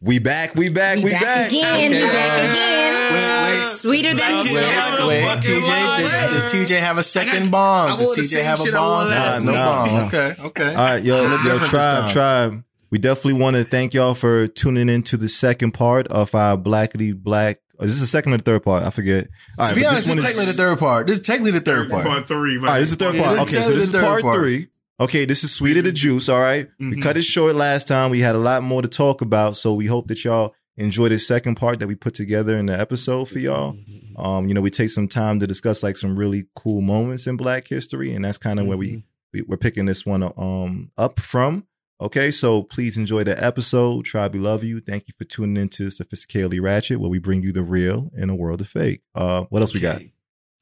We back, we back, we, We back. back again. We back uh, again. Wait, wait. Sweeter than Wait, Yeah, wait, TJ, does, does TJ have a second I bomb? wore Does TJ have a shit I wore bomb? last no week. bomb. Okay, okay. All right, yo, A little yo, tribe, tribe. We definitely want to thank y'all for tuning into the second part of our Blackity Black. oh, Is this the second or the third part? I forget. All to right, be honest, this this is technically the third part. This is technically the third part. Part three. All right, this is the third Yeah, part. this Okay, so this is part, part. three. Okay, this is sweeter the juice. All right? we Mhm. cut it short last time. We had a lot more to talk about, so we hope that y'all enjoy this second part that we put together in the episode for y'all. Um, you know, we take some time to discuss like some really cool moments in Black history, and that's kind of where we, we we're picking this one um up from. Okay, so please enjoy the episode. Tribe, we love you. Thank you for tuning into Sophisticatedly Ratchet, where we bring you the real in a world of fake. Uh, what else we got?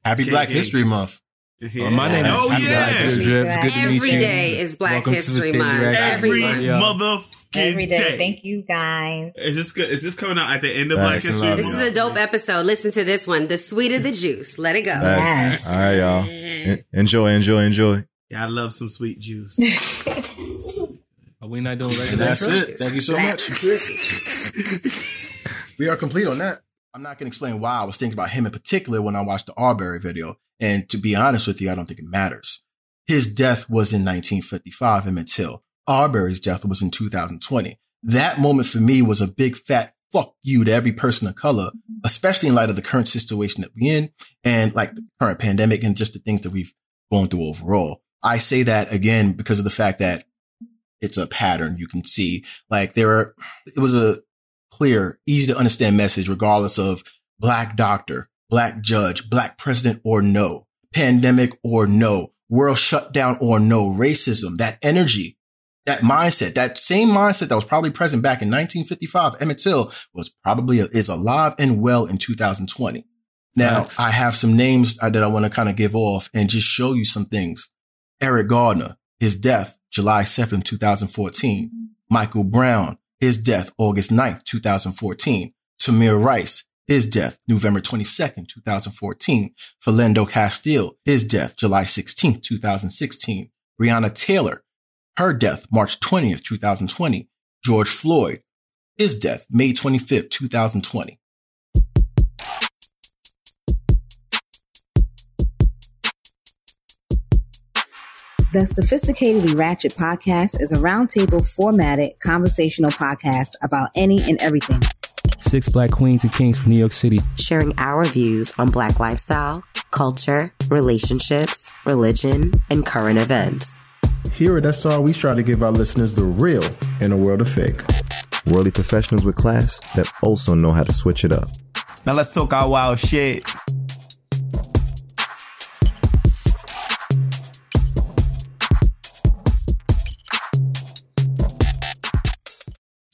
Happy Okay, Black okay. History Month. Yeah. Uh, my name is Oh Happy yeah. Black History Drip. It's good to meet you. day is Black Welcome History State Month. Reaction. Every motherfucking Every day. day. Thank you guys. Is this good? Is this coming out at the end of Facts. Black History? Love This is a dope episode. Listen to this one. The sweeter the juice. Let it go. Facts. All right, y'all. En- Enjoy, enjoy, enjoy. Yeah, I love some sweet juice. Are we not doing And regular? that's it. Thank you so Black much. We are complete on that. I'm not going to explain why I was thinking about him in particular when I watched the Arbery video. And to be honest with you, I don't think it matters. His death was in 1955 in Till. Arbery's death was in 2020. That moment for me was a big fat fuck you to every person of color, especially in light of the current situation that we're in and like the current pandemic and just the things that we've gone through overall. I say that again because of the fact that it's a pattern you can see. Like there are, it was a clear, easy to understand message, regardless of black doctor, black judge, black president or no, pandemic or no, world shutdown or no, racism, that energy, that mindset, that same mindset that was probably present back in 1955, Emmett Till was probably is alive and well in 2020. Now. I have some names uh, that I want to kind of give off and just show you some things. Eric Garner, his death, July 7th, 2014. Michael Brown, his death, August 9th, 2014. Tamir Rice, his death, November 22nd, 2014. Philando Castile, his death, July 16th, 2016. Breonna Taylor, her death, March 20th, 2020. George Floyd, his death, May 25th, 2020. The Sophisticatedly Ratchet podcast is a roundtable formatted conversational podcast about any and everything. Six black queens and kings from New York City. Sharing our views on Black lifestyle, culture, relationships, religion, and current events. Here at SR, we try to give our listeners the real in a world of fake. Worldly professionals with class that also know how to switch it up. now let's talk our wild shit.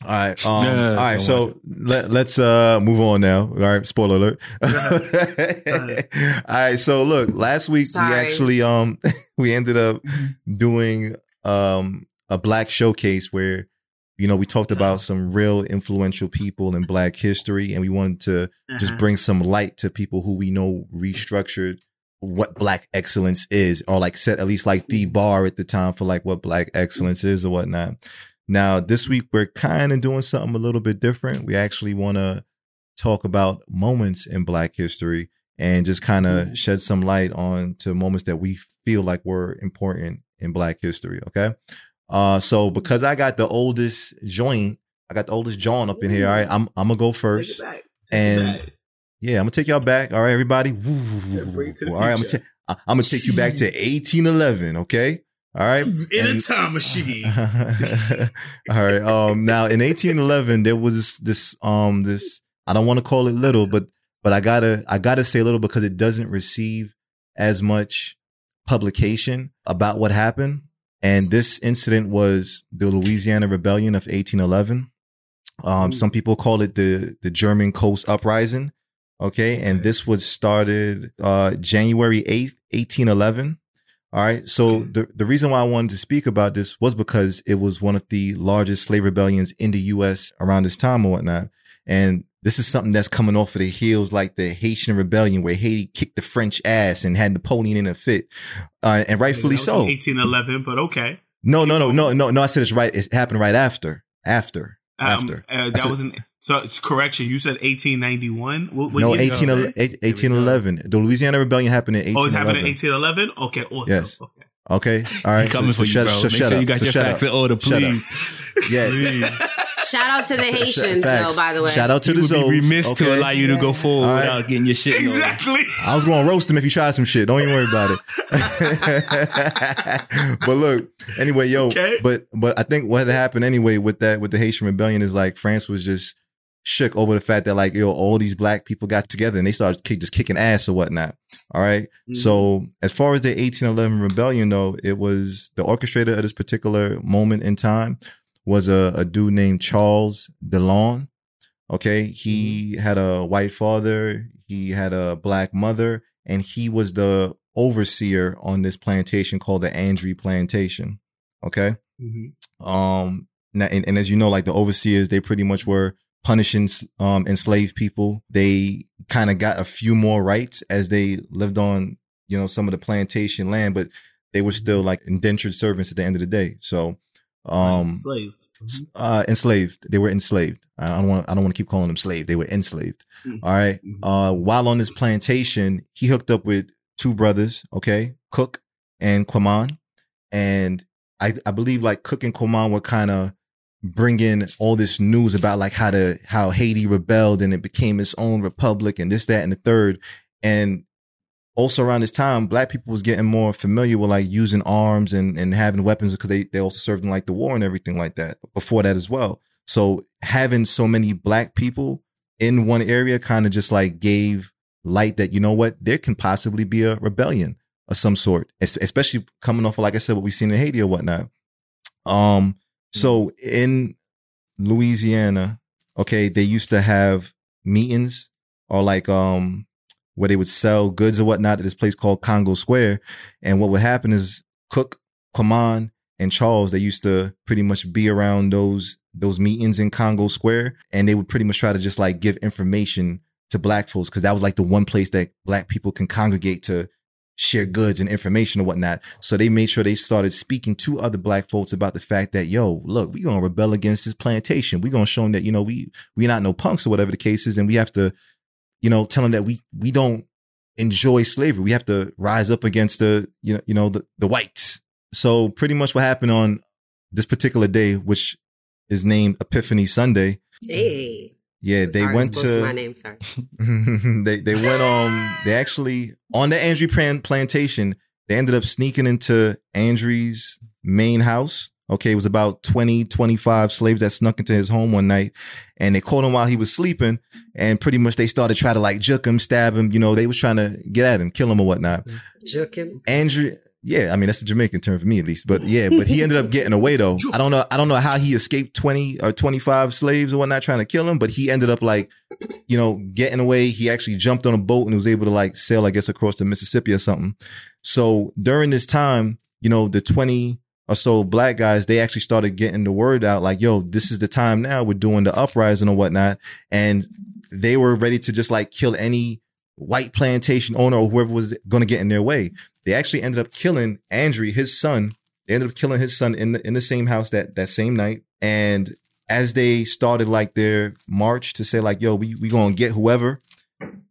All right. Um, Yeah, all right. so So let, let's uh, move on now. All right. Spoiler alert. all right. So look, last week we actually um we ended up doing um a black showcase where you know we talked about some real influential people in black history and we wanted to just bring some light to people who we know restructured what black excellence is or like set at least like the bar at the time for like what black excellence is or whatnot now this week we're kind of doing something a little bit different we actually want to talk about moments in black history and just kind of shed some light on to moments that we feel like were important in black history okay uh so because i got the oldest joint i got the oldest John up in here all right i'm i'm gonna go first and yeah, I'm gonna take y'all back. All right, everybody. Woo, woo, woo. All right, I'm gonna, ta- I'm gonna take you back to 1811. Okay. All right. In And- a time machine. All right. Um. Now, in 1811, there was this. this Um. This. I don't want to call it little, but but I gotta I gotta say little because it doesn't receive as much publication about what happened. And this incident was the Louisiana Rebellion of 1811. Um, some people call it the the German Coast Uprising. Okay, and this was started uh, January eighth, eighteen eleven. All right, so the the reason why I wanted to speak about this was because it was one of the largest slave rebellions in the U.S. around this time or whatnot, and this is something that's coming off of the heels like the Haitian Rebellion, where Haiti kicked the French ass and had Napoleon in a fit, uh, and rightfully so. 1811, but okay. No, no, no, no, no, no. I said it's right. It happened right after. After. Um, after. uh, that a- was an so it's correction. You said 1891. What, what no, year? 18, 1811. The Louisiana Rebellion happened in 1811. Oh, it happened in 1811. 1811. Okay, awesome. Yes. Okay. Okay. All right. coming for you, shut, bro. so Make shut sure up. you got so your shut facts up. in order, Shut up. please. Yeah. Shout out to the Haitians, Facts. though, by the way. Shout out to You the would be Zoes. remiss okay? to allow you to go forward All right. without getting your shit in order. Exactly. I was going to roast him if he tried some shit. Don't even worry about it. but look, anyway, yo, Okay. but but I think what happened anyway with that with the Haitian rebellion is like France was just shook over the fact that like yo all these black people got together and they started kick, just kicking ass or whatnot. All right? Mm-hmm. So as far as the 1811 rebellion though, it was the orchestrator of this particular moment in time was a, a dude named Charles Deslondes. Okay, he had a white father, he had a black mother, and he was the overseer on this plantation called the Andre Plantation. Okay, Mhm. um, now, and, and as you know, like the overseers, they pretty much were punishing um enslaved people. They kind of got a few more rights as they lived on, you know, some of the plantation land, but they were still like indentured servants at the end of the day. So, um, slaves. uh, enslaved. They were enslaved. I don't want. I don't want to keep calling them slave. They were enslaved. Mhm. All right. Mhm. Uh, while on this plantation, he hooked up with two brothers. Okay, Cook and Quaman, and I, I believe like Cook and Quaman were kind of bringing all this news about like how the how Haiti rebelled and it became its own republic and this that and the third, and also around this time, black people was getting more familiar with like using arms and, and having weapons because they, they also served in like the war and everything like that before that as well. So having so many black people in one area kind of just like gave light that, you know what, there can possibly be a rebellion of some sort, es- especially coming off of, like I said, what we've seen in Haiti or whatnot. Um, so in Louisiana, okay, they used to have meetings or like, um, where they would sell goods or whatnot at this place called Congo Square. And what would happen is Cook, Quaman, and Charles, they used to pretty much be around those those meetings in Congo Square, and they would pretty much try to just like give information to black folks because that was like the one place that black people can congregate to share goods and information or whatnot. So they made sure they started speaking to other black folks about the fact that, yo, look, we gonna rebel against this plantation. we gonna show them that, you know, we we not no punks or whatever the case is, and we have to you know, tell them that we we don't enjoy slavery. We have to rise up against the you know you know the the whites. So pretty much what happened on this particular day, which is named Epiphany Sunday. Hey. Yeah, they Sorry, went to my name. Sorry. they they went um they actually on the Andrew Plan- plantation they ended up sneaking into Andrew's main house. Okay, it was about 20, 25 slaves that snuck into his home one night and they caught him while he was sleeping and pretty much they started trying to like juke him, stab him, you know, they was trying to get at him, kill him or whatnot. Juke him. Andrew, yeah, I mean that's a Jamaican term for me at least, but yeah, but he ended up getting away though. I don't know, I don't know how he escaped twenty uh, or twenty five slaves or whatnot trying to kill him, but he ended up like, you know, getting away. He actually jumped on a boat and was able to like sail, I guess, across the Mississippi or something. So during this time, you know, the twenty or so black guys, they actually started getting the word out, like, yo, this is the time now. We're doing the uprising or whatnot, and they were ready to just like kill any white plantation owner or whoever was going to get in their way. They actually ended up killing Andrew, his son. They ended up killing his son in the in the same house that that same night. And as they started like their march to say like, "Yo, we we gonna get whoever,"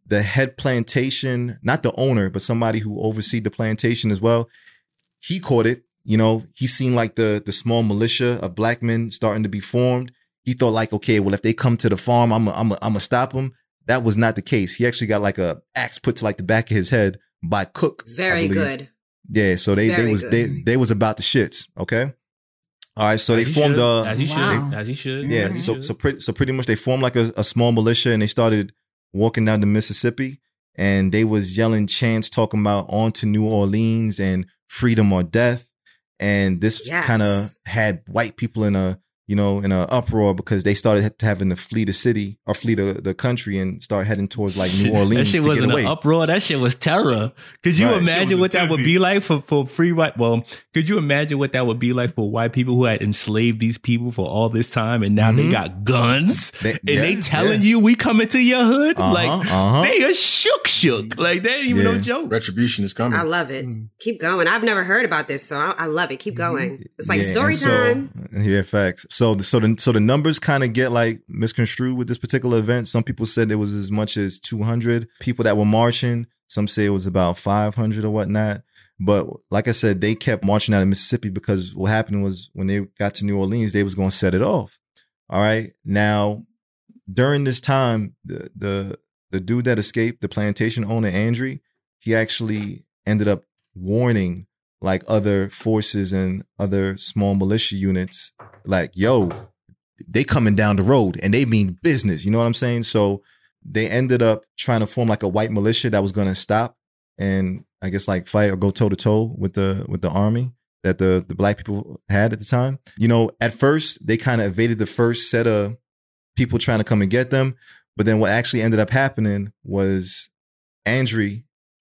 the head plantation, not the owner, but somebody who overseed the plantation as well, he caught it. You know, he seen like the the small militia of black men starting to be formed. He thought like, okay, well, if they come to the farm, I'm i I'm i I'm gonna stop them. That was not the case. He actually got like a axe put to like the back of his head by Cook. Very good. Yeah, so they they was good. they they was about the shits. Okay, all right. So they As he formed should. a as he should, Wow. as he should. yeah. as he So so pretty so pretty much they formed like a, a small militia and they started walking down the Mississippi and they was yelling chants talking about on to New Orleans and freedom or death. And this Yes. kind of had white people in a you know in an uproar because they started having to flee the city or flee the, the country and start heading towards like New Orleans that shit to get wasn't away. an uproar. That shit was terror. Could you Right. Imagine what that would be like for, for free white? Well, could you imagine what that would be like for white people who had enslaved these people for all this time and now they Mhm. got guns They- and yeah, they telling yeah. you we coming to your hood? Uh-huh, like uh-huh. they are shook shook. Like they ain't even no joke. Retribution is coming. I love it. Mm. Keep going. I've never heard about this, so I, I love it. Keep going. It's like Yeah, story so- time. Yeah, facts. So the so the so the numbers kind of get like misconstrued with this particular event. Some people said it was as much as 200 people that were marching. Some say it was about 500 or whatnot. But like I said, they kept marching out of Mississippi because what happened was when they got to New Orleans, they was going to set it off. All right. Now, during this time, the the the dude that escaped, the plantation owner Andrew, he actually ended up warning like other forces and other small militia units, like, yo, they coming down the road and they mean business. You know what I'm saying? So they ended up trying to form like a white militia that was gonna stop and I guess like fight or go toe to toe with the with the army that the the black people had at the time. You know, at first they kind of evaded the first set of people trying to come and get them, but then what actually ended up happening was Andrew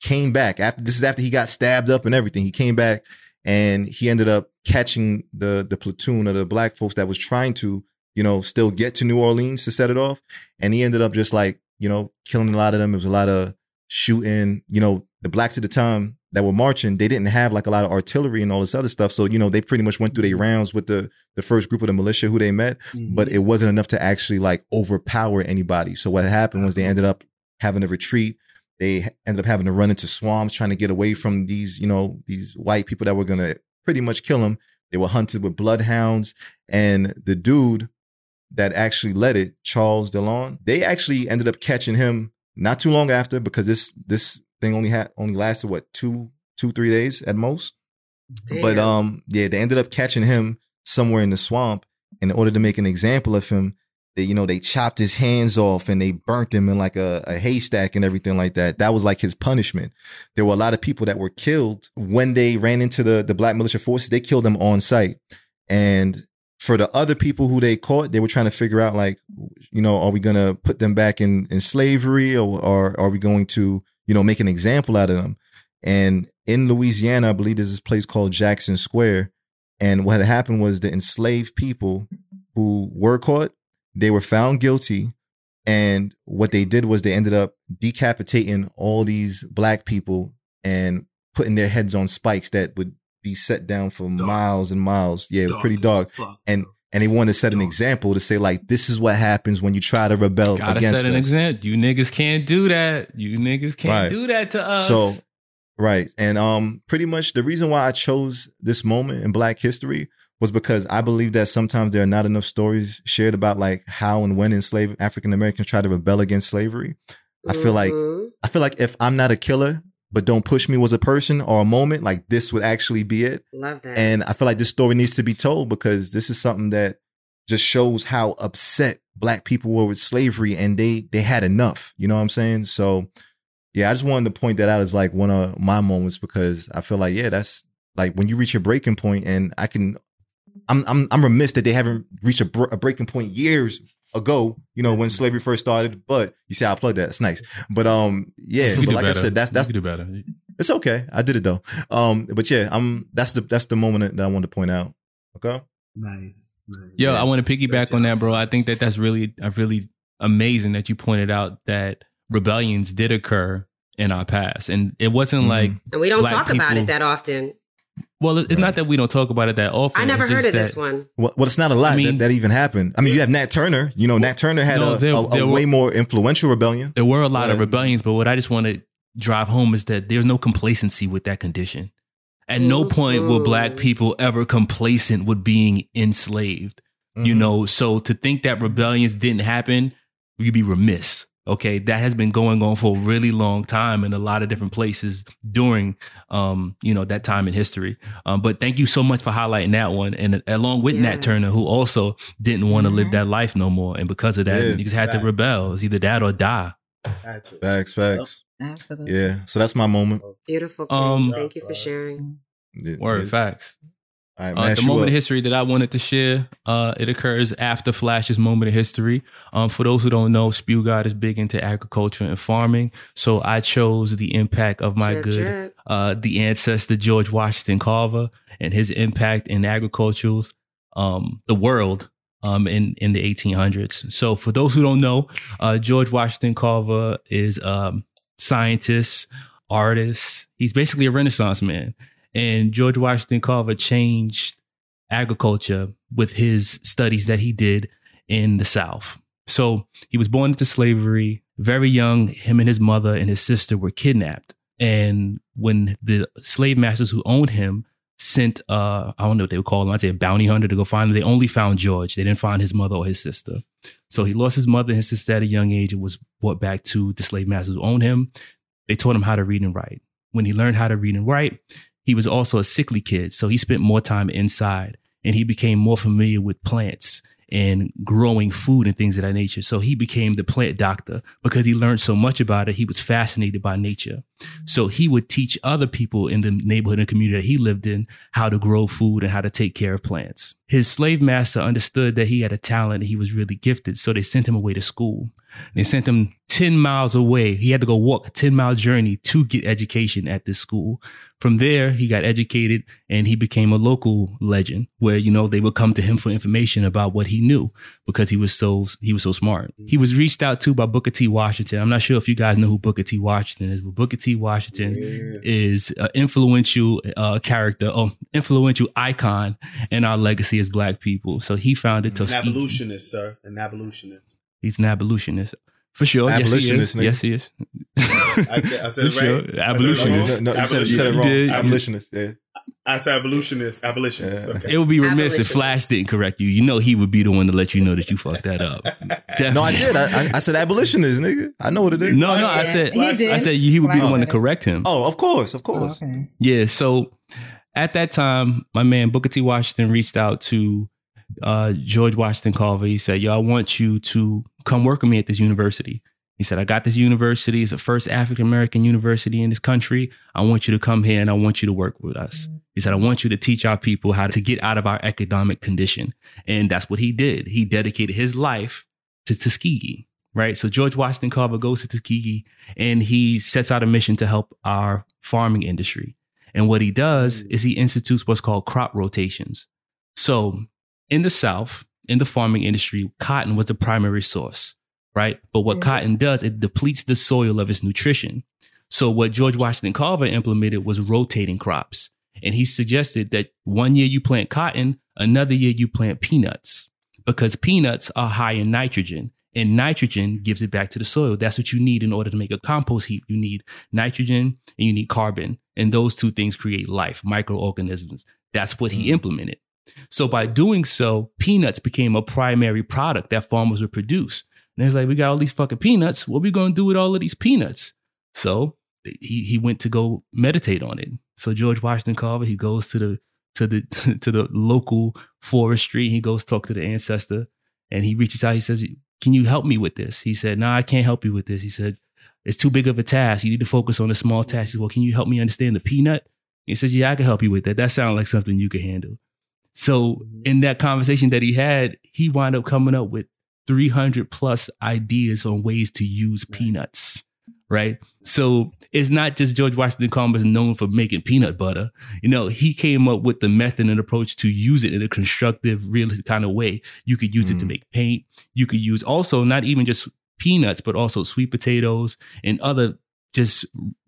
came back after this is after he got stabbed up and everything. He came back and he ended up catching the the platoon of the black folks that was trying to, you know, still get to New Orleans to set it off. And he ended up just like, you know, killing a lot of them. It was a lot of shooting, you know, the blacks at the time that were marching, they didn't have like a lot of artillery and all this other stuff. So, you know, they pretty much went through their rounds with the the first group of the militia who they met, Mm-hmm. but it wasn't enough to actually like overpower anybody. So what happened was they ended up having to retreat. They ended up having to run into swamps trying to get away from these, you know, these white people that were gonna pretty much kill them. They were hunted with bloodhounds. And the dude that actually led it, Charles Deslondes, they actually ended up catching him not too long after because this this thing only had only lasted what two two three days at most. But um yeah, they ended up catching him somewhere in the swamp. In order to make an example of him, they you know they chopped his hands off and they burnt him in like a, a haystack and everything like that. That was like his punishment. There were a lot of people that were killed when they ran into the the black militia forces. They killed them on site, and for the other people who they caught, they were trying to figure out like, you know, are we gonna put them back in in slavery or, or are we going to you know make an example out of them? And in Louisiana, I believe there's this place called Jackson Square. And what had happened was the enslaved people who were caught, they were found guilty. And what they did was they ended up decapitating all these black people and putting their heads on spikes that would be set down for miles and miles. Yeah, it was pretty dark. And and they wanted to set an example to say like this is what happens when you try to rebel Gotta against set an us. example. You niggas can't do that. You niggas can't Right. do that to us. So, right. And um pretty much the reason why I chose this moment in black history was because I believe that sometimes there are not enough stories shared about like how and when enslaved African Americans try to rebel against slavery. I feel like Mhm. I feel like if I'm not a killer, but don't push me was a person or a moment, like this would actually be it. Love that. And I feel like this story needs to be told because this is something that just shows how upset black people were with slavery and they they had enough. You know what I'm saying? So yeah, I just wanted to point that out as like one of my moments because I feel like, yeah, that's like when you reach a breaking point and I can I'm I'm I'm remiss that they haven't reached a, br- a breaking point years ago, you know, when slavery first started. But you see, I plug that. It's nice. But um, yeah, You but can do like I said, that's that's can do better. it's okay. I did it though. Um, but yeah, I'm that's the that's the moment that I wanted to point out. Okay. Nice. nice. Yo, Yeah. I want to piggyback on that, bro. I think that that's really, uh, really amazing that you pointed out that rebellions did occur in our past, and it wasn't Mhm. like, and we don't black talk about it that often. Well, it's Right. not that we don't talk about it that often. I never heard just of this one. Well, well, it's not a lot I mean- that, that even happened. I mean, you have Nat Turner. You know, Nat Turner had No, a, there- a, a there were- way more influential rebellion. There were a lot of rebellions, but what I just want to drive home is that there's no complacency with that condition. At no point were black Mhm. people ever complacent with being enslaved. You Mhm. know, so to think that rebellions didn't happen, you'd be remiss. Okay, that has been going on for a really long time in a lot of different places during, um, you know, that time in history. Um, but thank you so much for highlighting that one, and along with Nat Turner, who also didn't want to live Mhm. that life no more, and because of that, Yeah, just had to rebel. It was either that or die. Had. Facts, facts. Absolutely. Yeah. So that's my moment. Beautiful. Um, Thank you for sharing. Yeah, Word yeah. facts. All right, Uh, the moment up. of history that I wanted to share, uh, it occurs after Flash's moment of history. Um, for those who don't know, Spew God is big into agriculture and farming. So I chose the impact of my Drip, good, drip. uh, the ancestor George Washington Carver and his impact in agriculture's, um, the world, um, in, in the 1800s. So for those who don't know, uh, George Washington Carver is, um, scientist, artist. He's basically a renaissance man. And George Washington Carver changed agriculture with his studies that he did in the South. So he was born into slavery, very young. Him and his mother and his sister were kidnapped. And when the slave masters who owned him sent, uh, I don't know what they would call him, I'd say a bounty hunter to go find him, they only found George. They didn't find his mother or his sister. So he lost his mother and his sister at a young age and was brought back to the slave masters who owned him. They taught him how to read and write. When he learned how to read and write, he was also a sickly kid. So he spent more time inside and he became more familiar with plants and growing food and things of that nature. So he became the plant doctor because he learned so much about it. He was fascinated by nature. So he would teach other people in the neighborhood and community that he lived in how to grow food and how to take care of plants. His slave master understood that he had a talent and he was really gifted. So they sent him away to school. They sent him 10 miles away. He had to go walk a 10 mile journey to get education at this school. From there, he got educated and he became a local legend where, you know, they would come to him for information about what he knew because he was so, he was so smart. He was reached out to by Booker T. Washington. I'm not sure if you guys know who Booker T. Washington is, but Booker T. Washington is an influential uh, character or influential icon in our legacy as black people. So he founded An Tuskegee. abolitionist, sir. An abolitionist. He's an abolitionist. For sure. Abolitionist, Yes, he is. nigga. Yes, he is. I said, I said For it right. sure. I said Abolitionist. wrong. No, no, you said, you said it wrong. Yeah, yeah. Abolitionist. Yeah. I said abolitionist. Abolitionist. Yeah. Okay. It would be remiss if Flash didn't correct you. You know he would be the one to let you know that you fucked that up. Definitely. No, I did. I, I, I said abolitionist, nigga. I know what it is. No, no, I said He did. I said he would be the one to correct him. Oh, of course, of Oh, course. okay. Yeah, so at that time, my man Booker T. Washington reached out to uh, George Washington Carver. He said, Yo, I want you to come work with me at this university. He said, I got this university. It's the first African American university in this country. I want you to come here and I want you to work with us. Mm-hmm. He said, I want you to teach our people how to get out of our economic condition. And that's what he did. He dedicated his life to Tuskegee, right? So George Washington Carver goes to Tuskegee and he sets out a mission to help our farming industry. And what he does mm. is he institutes what's called crop rotations. So in the South, in the farming industry, cotton was the primary source, right? But what mm-hmm. cotton does, it depletes the soil of its nutrition. So what George Washington Carver implemented was rotating crops. And he suggested that one year you plant cotton, another year you plant peanuts because peanuts are high in nitrogen and nitrogen gives it back to the soil. That's what you need in order to make a compost heap. You need nitrogen and you need carbon. And those two things create life, microorganisms. That's what he mm. implemented. So by doing so, peanuts became a primary product that farmers would produce. And it's like, we got all these fucking peanuts. What are we going to do with all of these peanuts? So he, he went to go meditate on it. So George Washington Carver, he goes to the to the to the local forestry. He goes talk to the ancestor, and he reaches out. He says, "Can you help me with this?" He said, "No, I can't help you with this." He said, "It's too big of a task. You need to focus on the small tasks." Well, can you help me understand the peanut? He says, "Yeah, I can help you with that. That sounds like something you can handle." So in that conversation that he had, he wound up coming up with 300 plus ideas on ways to use peanuts. Right. So it's not just George Washington Carver is known for making peanut butter. You know, he came up with the method and approach to use it in a constructive, real kind of way. You could use it to Mm. make paint. You could use also not even just peanuts, but also sweet potatoes and other just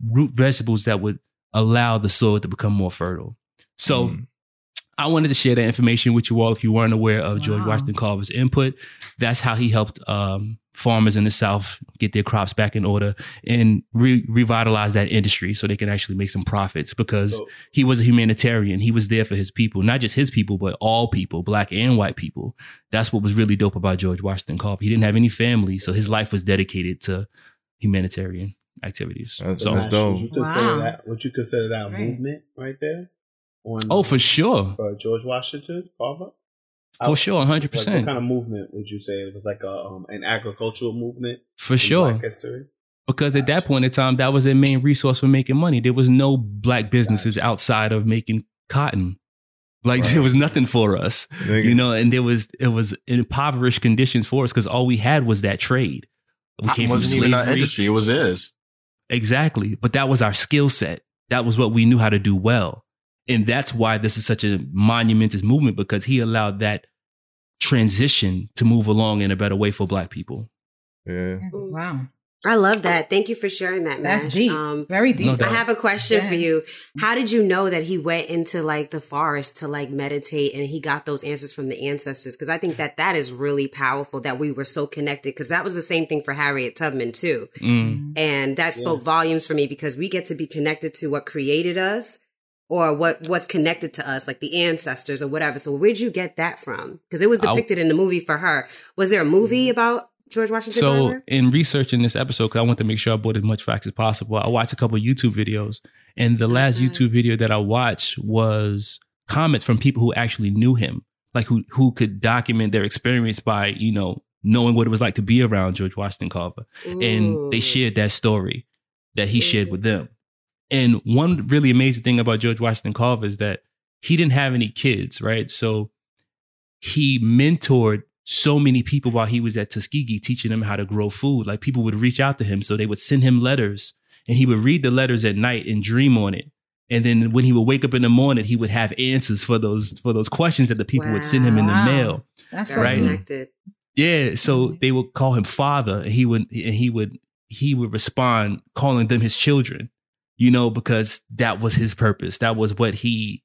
root vegetables that would allow the soil to become more fertile. So Mm. I wanted to share that information with you all if you weren't aware of George Wow. Washington Carver's input. That's how he helped um, farmers in the South get their crops back in order and re- revitalize that industry so they can actually make some profits because So- he was a humanitarian. He was there for his people, not just his people, but all people, black and white people. That's what was really dope about George Washington Carver. He didn't have any family, so his life was dedicated to humanitarian activities. That's- so, that's dope. Would you consider Wow. that? Would you consider that Right. movement right there? On, oh, for sure. for George Washington Carver. For sure, 100%. Like, what kind of movement would you say it was? Like a um, an agricultural movement For in sure. Black history. Because at that point in time, that was their main resource for making money. There was no black businesses outside of making cotton. Like there was nothing for us, Nigga. you know, and there was it was impoverished conditions for us because all we had was that trade. We Cotton wasn't even our industry; it was his. Exactly. But that was our skill set. That was what we knew how to do well. And that's why this is such a monumentous movement because he allowed that transition to move along in a better way for black people. Yeah. Wow. I love that. Thank you for sharing that. That's deep. Um, Very deep. No I have a question for you. How did you know that he went into like the forest to like meditate and he got those answers from the ancestors? Because I think that that is really powerful that we were so connected. Because that was the same thing for Harriet Tubman too, Mm. and that spoke volumes for me because we get to be connected to what created us or what what's connected to us, like the ancestors or whatever. So where'd you get that from? Because it was depicted in the movie for her. Was there a movie mm-hmm. about George Washington So Carver? in researching this episode, because I want to make sure I brought as much facts as possible, I watched a couple of YouTube videos, and the last Okay. YouTube video that I watched was comments from people who actually knew him, like who who could document their experience by you know knowing what it was like to be around George Washington Carver, and they shared that story that he shared with mm-hmm. them. And one really amazing thing about George Washington Carver is that he didn't have any kids, right? So he mentored so many people while he was at Tuskegee teaching them how to grow food. Like people would reach out to him, so they would send him letters, and he would read the letters at night and dream on it. And then when he would wake up in the morning, he would have answers for those for those questions that the people would send him in the mail. That's Very so Right. connected. Yeah, so Mhm. they would call him father, and he would and he would he would respond calling them his children, you know, because that was his purpose. That was what he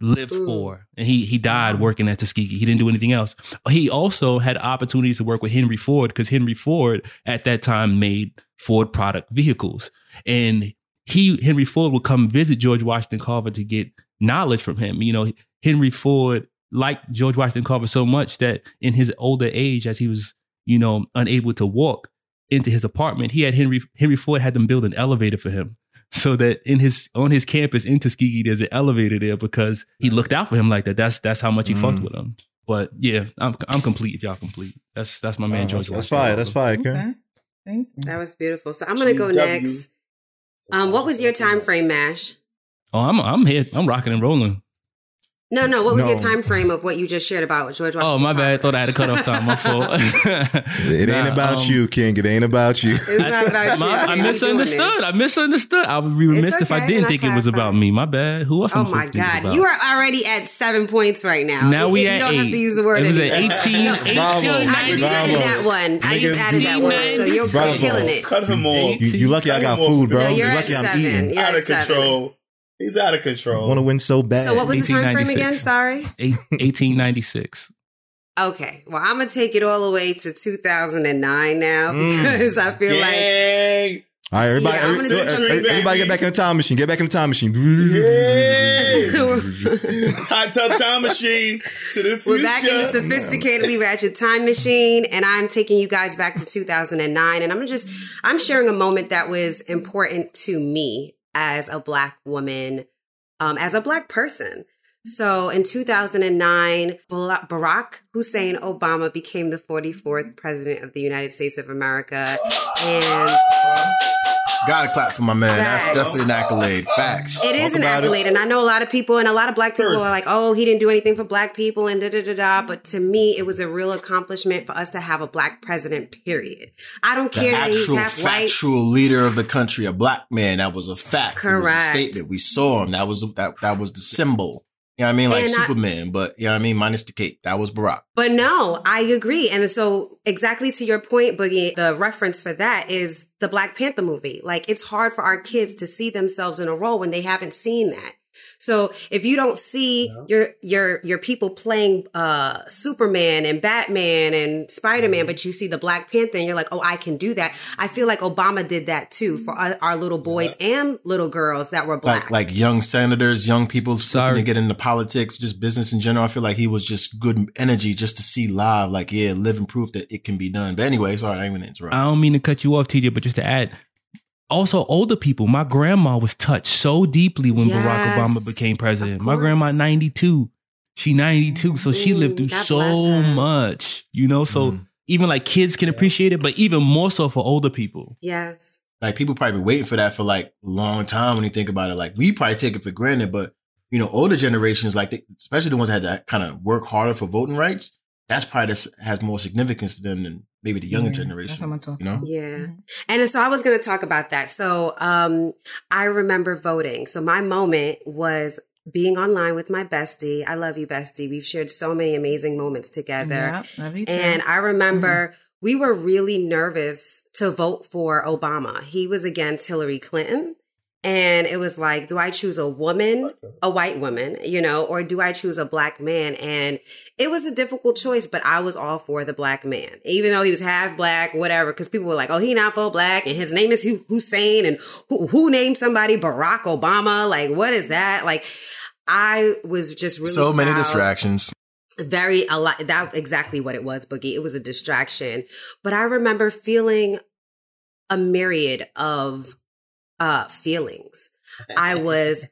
lived Mm. for, and he he died working at Tuskegee. He didn't do anything else. He also had opportunities to work with Henry Ford because Henry Ford at that time made Ford product vehicles, and he Henry Ford would come visit George Washington Carver to get knowledge from him. You know, Henry Ford liked George Washington Carver so much that in his older age, as he was, you know, unable to walk into his apartment, he had Henry Henry Ford had them build an elevator for him. So that in his on his campus in Tuskegee, there's an elevator there because he looked out for him like that. That's that's how much he fucked Mm. with him. But yeah, I'm I'm complete if y'all complete. That's that's my man Oh, George. that's, that's fire. That's Carver. fire, Karen. Okay. Thank you. That was beautiful. So I'm gonna go next. Um, what was your time frame, Mash? Oh, I'm I'm here. I'm rocking and rolling. No, no. What was your time frame of what you just shared about George Washington? Oh, my bad. I thought I had a cutoff time. My fault. It ain't Nah, about um, you, King. It ain't about you. It's not about you. My- I baby. We doing misunderstood. I misunderstood. I would be remiss It's if I didn't not think it was about me. My bad. Who else? Oh I'm my supposed to think God! about? You are already at seven points right now. Now we you at don't eight. have to use the word It was at anymore. 18, No, 18, Bravo. So I just added that one. I just added that one. So you're, killing it. Cut him off. You, you lucky I got food, bro. You're lucky I'm eating. Out of control. He's out of I control. want to win so bad. So what was the time frame again? Sorry. Eight- 1896. Okay. Well, I'm gonna take it all the way to 2009 now Mm. because I feel like Yay! All right, everybody, Yeah, I'm every- every- everybody get back in the time machine. Get back in the time machine. Hot tub time machine to the future. We're back in the sophisticatedly ratchet time machine, and I'm taking you guys back to 2009. And I'm just, I'm sharing a moment that was important to me as a black woman, um, as a black person. So in 2009, Barack Hussein Obama became the 44th president of the United States of America. And Gotta clap for my man. That's definitely an accolade. Facts. It is Talk an about it. accolade, and I know a lot of people, and a lot of black people First. are like, "Oh, he didn't do anything for black people," and da da da da. But to me, it was a real accomplishment for us to have a black president. Period. I don't The care that he's actual half white. factual leader of the country, a black man. That was a fact. It was a Correct. statement. We saw him. That was that. That was the symbol. You know I mean? Like And I- Superman, but you know I mean? Minus the cape. That was Barack. But no, I agree. And so exactly to your point, Boogie, the reference for that is the Black Panther movie. Like it's hard for our kids to see themselves in a role when they haven't seen that. So if you don't see your your your people playing uh Superman and Batman and Spider-Man, Mm-hmm. but you see the Black Panther and you're like, oh, I can do that. I feel like Obama did that too for our, our little boys and little girls that were black. Like like young senators, young people Sorry. looking to get into politics, just business in general. I feel like he was just good energy just to see live, like yeah, living proof that it can be done. But anyway, sorry, I didn't even interrupt. I don't mean to cut you off, TJ, but just to add, also older people. My grandma was touched so deeply when Barack Obama became president. My grandma, 92. She 92. So she lived through Mm, God so much, you know? So Mm. even like kids can appreciate it, but even more so for older people. yes. like people probably been waiting for that for like a long time when you think about it. Like we probably take it for granted, but you know, older generations, like they, especially the ones that had to kind of work harder for voting rights, that's probably this has more significance to them than maybe the younger Yeah, that's generation. what I'm talking You know, Yeah. And so I was going to talk about that. So um, I remember voting. So my moment was being online with my bestie. I love you, bestie. We've shared so many amazing moments together. Yeah, love you too. And I remember we were really nervous to vote for Obama. He was against Hillary Clinton. And it was like, do I choose a woman, a white woman, you know, or do I choose a black man? And it was a difficult choice, but I was all for the black man, even though he was half black, whatever. Cause people were like, oh, he not full black and his name is Hussein and who, who named somebody Barack Obama? Like, what is that? Like, I was just really so many distractions. very a lot that exactly what it was boogie it was a distraction but i remember feeling a myriad of uh feelings. I was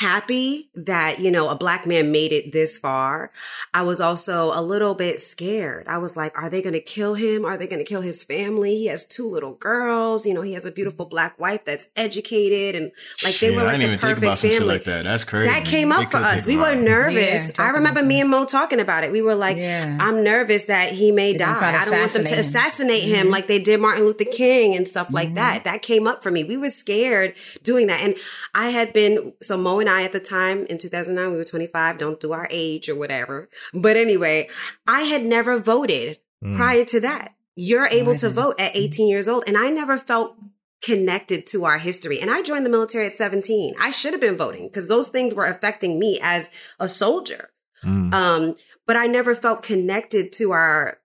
happy that you know a black man made it this far i was also a little bit scared i was like are they going to kill him are they going to kill his family he has two little girls you know he has a beautiful black wife that's educated and like they Yeah, were I didn't a even think perfect about some shit family like that. That's crazy. that came They up for us. We were nervous. Yeah, I remember me and Mo talking about it. We were like, Yeah. I'm nervous that he may They're die. I don't want them to assassinate him. assassinate him Mhm. like they did Martin Luther King and stuff like Mhm. that. That came up for me. We were scared doing that. And I had been, so Mo and I at the time in 2009, we were 25. Don't do our age or whatever. But anyway, I had never voted Mm. prior to that. You're able to vote at 18 years old. And I never felt connected to our history. And I joined the military at 17. I should have been voting because those things were affecting me as a soldier. Mm. Um, but I never felt connected to our,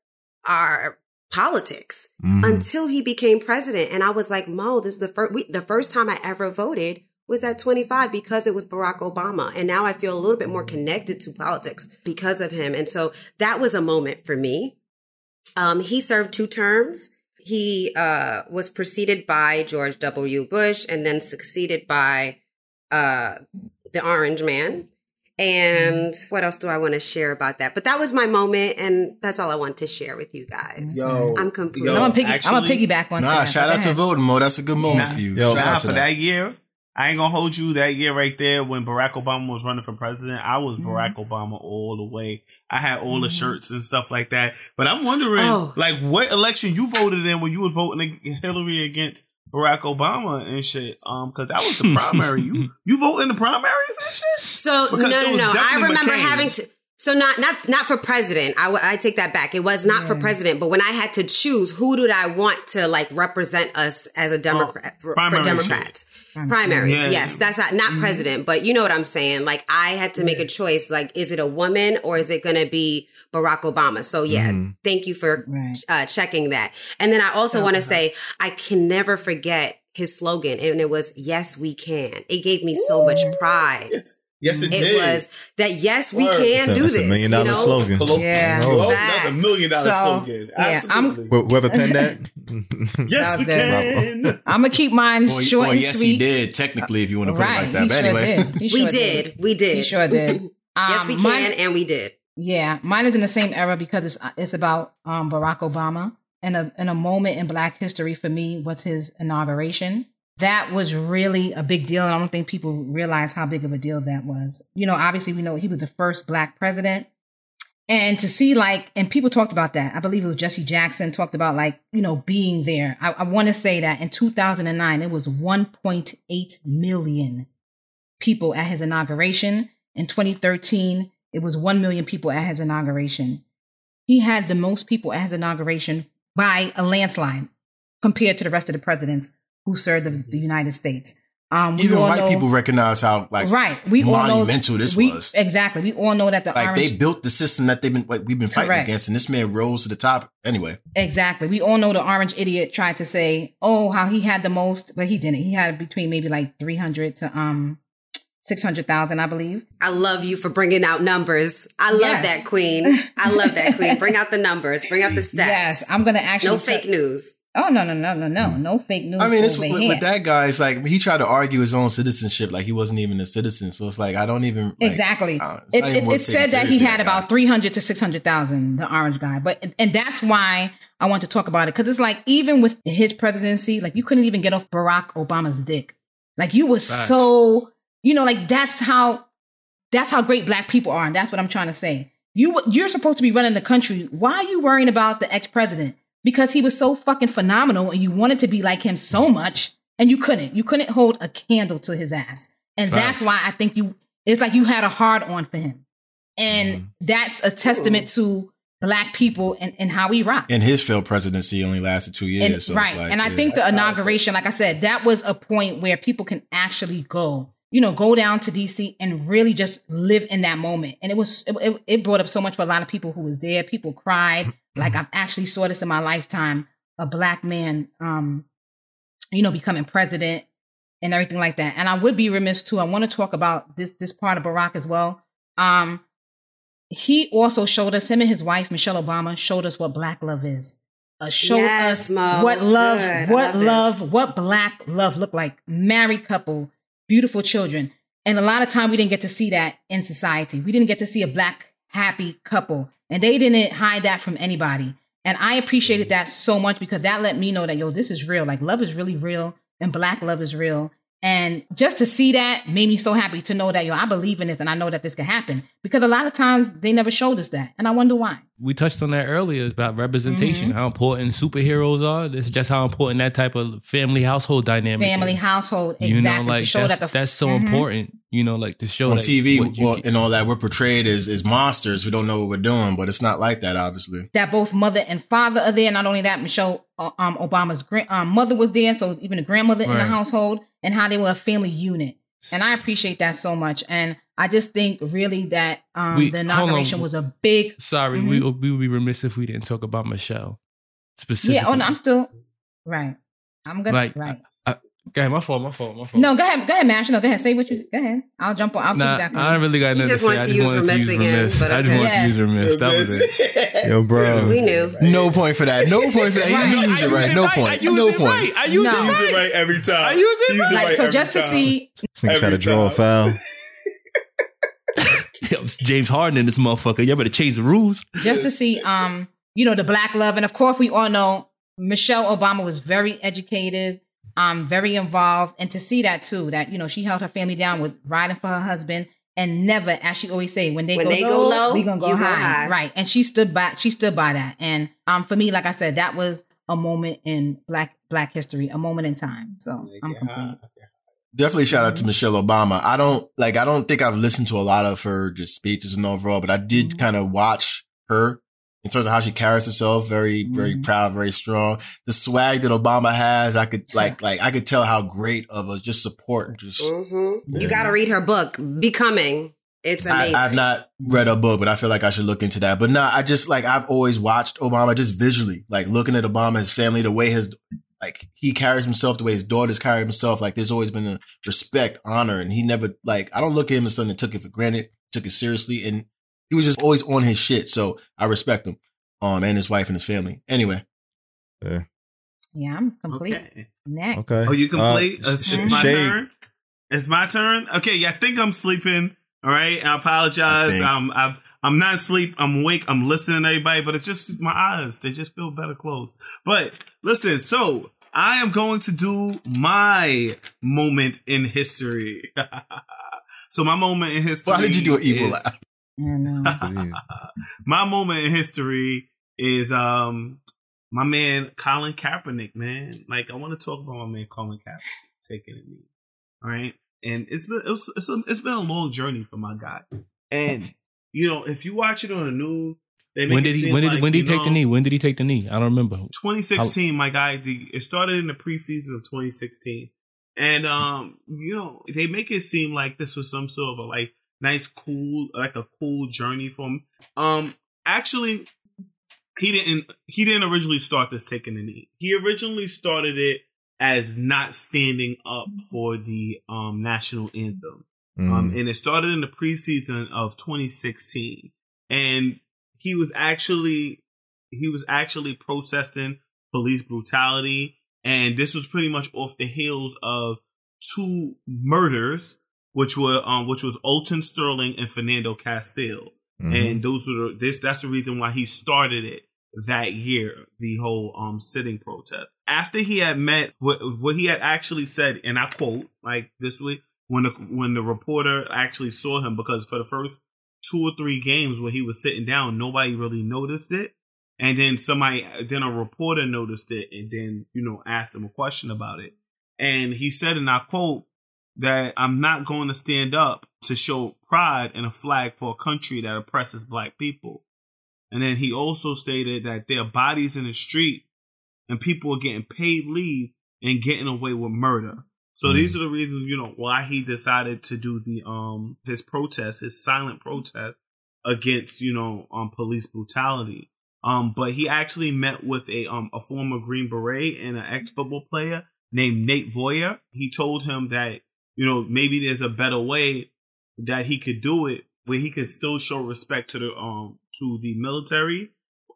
our politics Mhm. until he became president. And I was like, Mo, this is the first, we, the first time I ever voted was at 25 because it was Barack Obama. And now I feel a little bit more connected to politics because of him. And so that was a moment for me. Um, he served two terms. He uh, was preceded by George W. Bush and then succeeded by uh, the Orange Man. And what else do I want to share about that? But that was my moment, and that's all I want to share with you guys. Yo, I'm complete. yo, I'm gonna piggy, I'm actually- gonna piggyback one. Nah, thing. shout Go out to voting, Mo. That's a good moment Nah. for you. Yo, shout Nah, out to for that. that year, I ain't gonna hold you that year right there when Barack Obama was running for president. I was Barack Obama all the way. I had all the shirts and stuff like that. But I'm wondering, Oh. like, what election you voted in when you was voting Hillary against Barack Obama and shit? Um, because that was the primary. you you vote in the primaries and shit. So Because no, no, no. I remember McCain. having to. So not not not for president. I take that back. It was not for president. But when I had to choose, who did I want to like represent us as a Democrat for, for Democrats? shit. Primaries, Yeah. yes. That's not not president, but you know what I'm saying. Like I had to make a choice. Like, is it a woman or is it going to be Barack Obama? So yeah, Mhm. thank you for Right. uh, checking that. And then I also want to say I can never forget his slogan, and it was "Yes, we can." It gave me so much pride. Yes, It was that yes, we Word. can That's do that's this. a million you know? slogan. Yeah. Oh. that's a million dollar So, slogan. yeah, I'm- Absolutely. Wh- Whoever penned that. yes, we That can. I'm gonna keep mine Or, short or and yes, sweet. he did, technically, if you want to put right. it like that. He But sure anyway. did. He We sure did. We did. He sure did. yes, Um, we can, mine- and we did. Yeah, mine is in the same era because it's it's about um, Barack Obama and a and a moment in Black history for me was his inauguration. That was really a big deal, and I don't think people realize how big of a deal that was. You know, obviously we know he was the first Black president, and to see like and people talked about that. I believe it was Jesse Jackson talked about like you know being there. I, I want to say that in 2009 it was 1.8 million people at his inauguration. In 2013, it was 1 million people at his inauguration. He had the most people at his inauguration by a landslide compared to the rest of the presidents who served the, the United States. Um, we Even all white know- people recognize how like right. We all know this we, was. Exactly. We all know that the Like orange they built the system that they've been like, we've been fighting Correct. against, and this man rose to the top. Anyway, Exactly. We all know the orange idiot tried to say, "Oh, how he had the most," but he didn't. He had between maybe like three hundred to um six hundred thousand, I believe. I love you for bringing out numbers. I love Yes. that, Queen. I love that, Queen. Bring out the numbers. Bring out the stats. Yes, I'm gonna actually no tell- fake news. Oh no no no no no no fake news. I mean, it's with, with that guy. It's like he tried to argue his own citizenship, like he wasn't even a citizen. So it's like I don't even like, exactly. uh, it's It's it's it's said that he had guy. about three hundred to six hundred thousand. The orange guy, but and that's why I want to talk about it because it's like even with his presidency, like you couldn't even get off Barack Obama's dick. Like you Facts. so you know like that's how that's how great black people are, and that's what I'm trying to say. You you're supposed to be running the country. Why are you worrying about the ex president? Because he was so fucking phenomenal, and you wanted to be like him so much, and you couldn't. You couldn't hold a candle to his ass, and Facts. that's why I think you. It's like you had a hard on for him, and Mhm. that's a testament to black people and, and how we rock. And his failed presidency only lasted two years. And- so right. It's like, and I yeah. think the inauguration, like I said, that was a point where people can actually go, you know, go down to DC and really just live in that moment. And it was, it, it- it brought up so much for a lot of people who was there. People cried. like I've actually saw this in my lifetime, a black man, um, you know, becoming president and everything like that. And I would be remiss too. I want to talk about this, this part of Barack as well. Um, he also showed us, him and his wife, Michelle Obama, showed us what black love is. Uh, showed Yes, us Mo. what love, Good. What love this. love, what black love looked like. Married couple, beautiful children. And a lot of time we didn't get to see that in society. We didn't get to see a black happy couple. And they didn't hide that from anybody. And I appreciated that so much because that let me know that, yo, this is real. Like love is really real and black love is real. And just to see that made me so happy to know that, yo, I believe in this and I know that this can happen. Because a lot of times they never showed us that. And I wonder why. we touched on that earlier about representation, Mhm. how important superheroes are. This is just how important that type of family household dynamic. Family, is. household, You know, exactly. like to show that's, that the that's so Mhm. important. You know, like to show on that TV well, can- and all that, we're portrayed as, as monsters who don't know what we're doing, but it's not like that, obviously. that both mother and father are there. Not only that, Michelle um, Obama's grand, um, mother was there, so even the grandmother in the household, and how they were a family unit. And I appreciate that so much. And I just think really that um, We- the inauguration was a big. Sorry, Mhm. we we would be remiss if we didn't talk about Michelle specifically. Yeah. Oh no, I'm still right. I'm gonna Like, right. I- Go ahead, my fault, my fault, my fault. no, go ahead, go ahead, Mash. No, go ahead. Say what you. Go ahead. I'll jump on. I'll Nah, piggyback on I you. really got nothing just to say. wanted I to just use wanted to remiss use again, remiss. but I just okay. wanted to Yes. use remiss. That was it. Yo, bro. We knew. No point for that. No point for that. You Right. didn't use it right. No I point. use No it point. right. I use it right. right every time. I use it right. Like so, just to see This nigga try to draw a foul. James Harden in this motherfucker. Y'all better change the rules. just to see um you know the black love and of course we all know michelle obama was very educated um very involved and to see that too that you know she held her family down with riding for her husband and never as she always say when they, When go, they low, go low, we gonna go you go high. high. right and she stood by she stood by that and um for me like i said that was a moment in black black history a moment in time so i'm complete Definitely shout out to Michelle Obama. I don't like I don't think I've listened to a lot of her just speeches and overall, but I did Mhm. kind of watch her in terms of how she carries herself, very, very Mhm. proud, very strong. The swag that Obama has, I could like like I could tell how great of a just support and just hmm Yeah. You got to read her book, Becoming. It's amazing. I, I've not read a book, but I feel like I should look into that. But no, I just like I've always watched Obama just visually, like looking at Obama, his family, the way his like he carries himself, the way his daughters carry himself. Like there's always been a respect, honor, and he never like I don't look at him as someone that took it for granted, took it seriously, and he was just always on his shit. So I respect him, um, and his wife and his family. Anyway, yeah i'm complete Okay. next Okay. Oh, you Uh, complete? it's, it's my Shade. turn. It's my turn. Okay, yeah, I think I'm sleeping. All right, I apologize. I think. I'm, I'm I'm not asleep. I'm awake. I'm listening to everybody, but it's just my eyes. They just feel better closed. But listen, so I am going to do my moment in history. so my moment in history. why did you do an evil is- laugh? I know. my moment in history is um my man Colin Kaepernick, man. Like I want to talk about my man Colin Kaepernick taking a knee. All right, and it's been it's it's, a, it's been a long journey for my guy. And you know, if you watch it on the news, they make When it did he? seem When did? like, when did he you take the knee? When did he take the knee? I don't remember. 2016, my guy. The, it started in the preseason of 2016, and um, you know, they make it seem like this was some sort of a like nice, cool, like a cool journey for him. Um, actually, he didn't. He didn't originally start this taking the knee. He originally started it as not standing up for the um national anthem. Mm. Um, and it started in the preseason of 2016, and he was actually he was actually protesting police brutality, and this was pretty much off the heels of two murders, which were um which was Alton Sterling and Fernando Castile, Mhm. and those the, this that's the reason why he started it that year the whole um sitting protest. After he had met what what he had actually said and i quote like this week when the when the reporter actually saw him because for the first two or three games when he was sitting down nobody really noticed it. And then somebody then a reporter noticed it and then you know asked him a question about it. And he said and i quote that i'm not going to stand up to show pride in a flag for a country that oppresses black people And then he also stated that there are bodies in the street and people are getting paid leave and getting away with murder. So Mm. these are the reasons, you know, why he decided to do the um his protest, his silent protest against, you know, um police brutality. Um, but he actually met with a um a former Green Beret and an ex football player named Nate Boyer. He told him that, you know, maybe there's a better way that he could do it where he could still show respect to the um to the military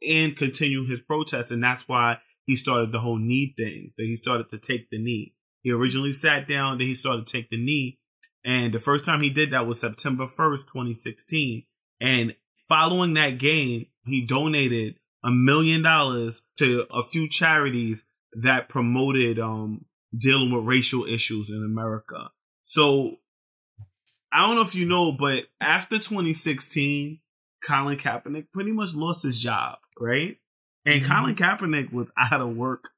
and continue his protest. And that's why he started the whole knee thing. That he started to take the knee. He originally sat down, then he started to take the knee. And the first time he did that was September 1st, 2016. And following that game, he donated a million dollars to a few charities that promoted um dealing with racial issues in America. So I don't know if you know, but after 2016, Colin Kaepernick pretty much lost his job, right? And mm-hmm. Colin Kaepernick was out of work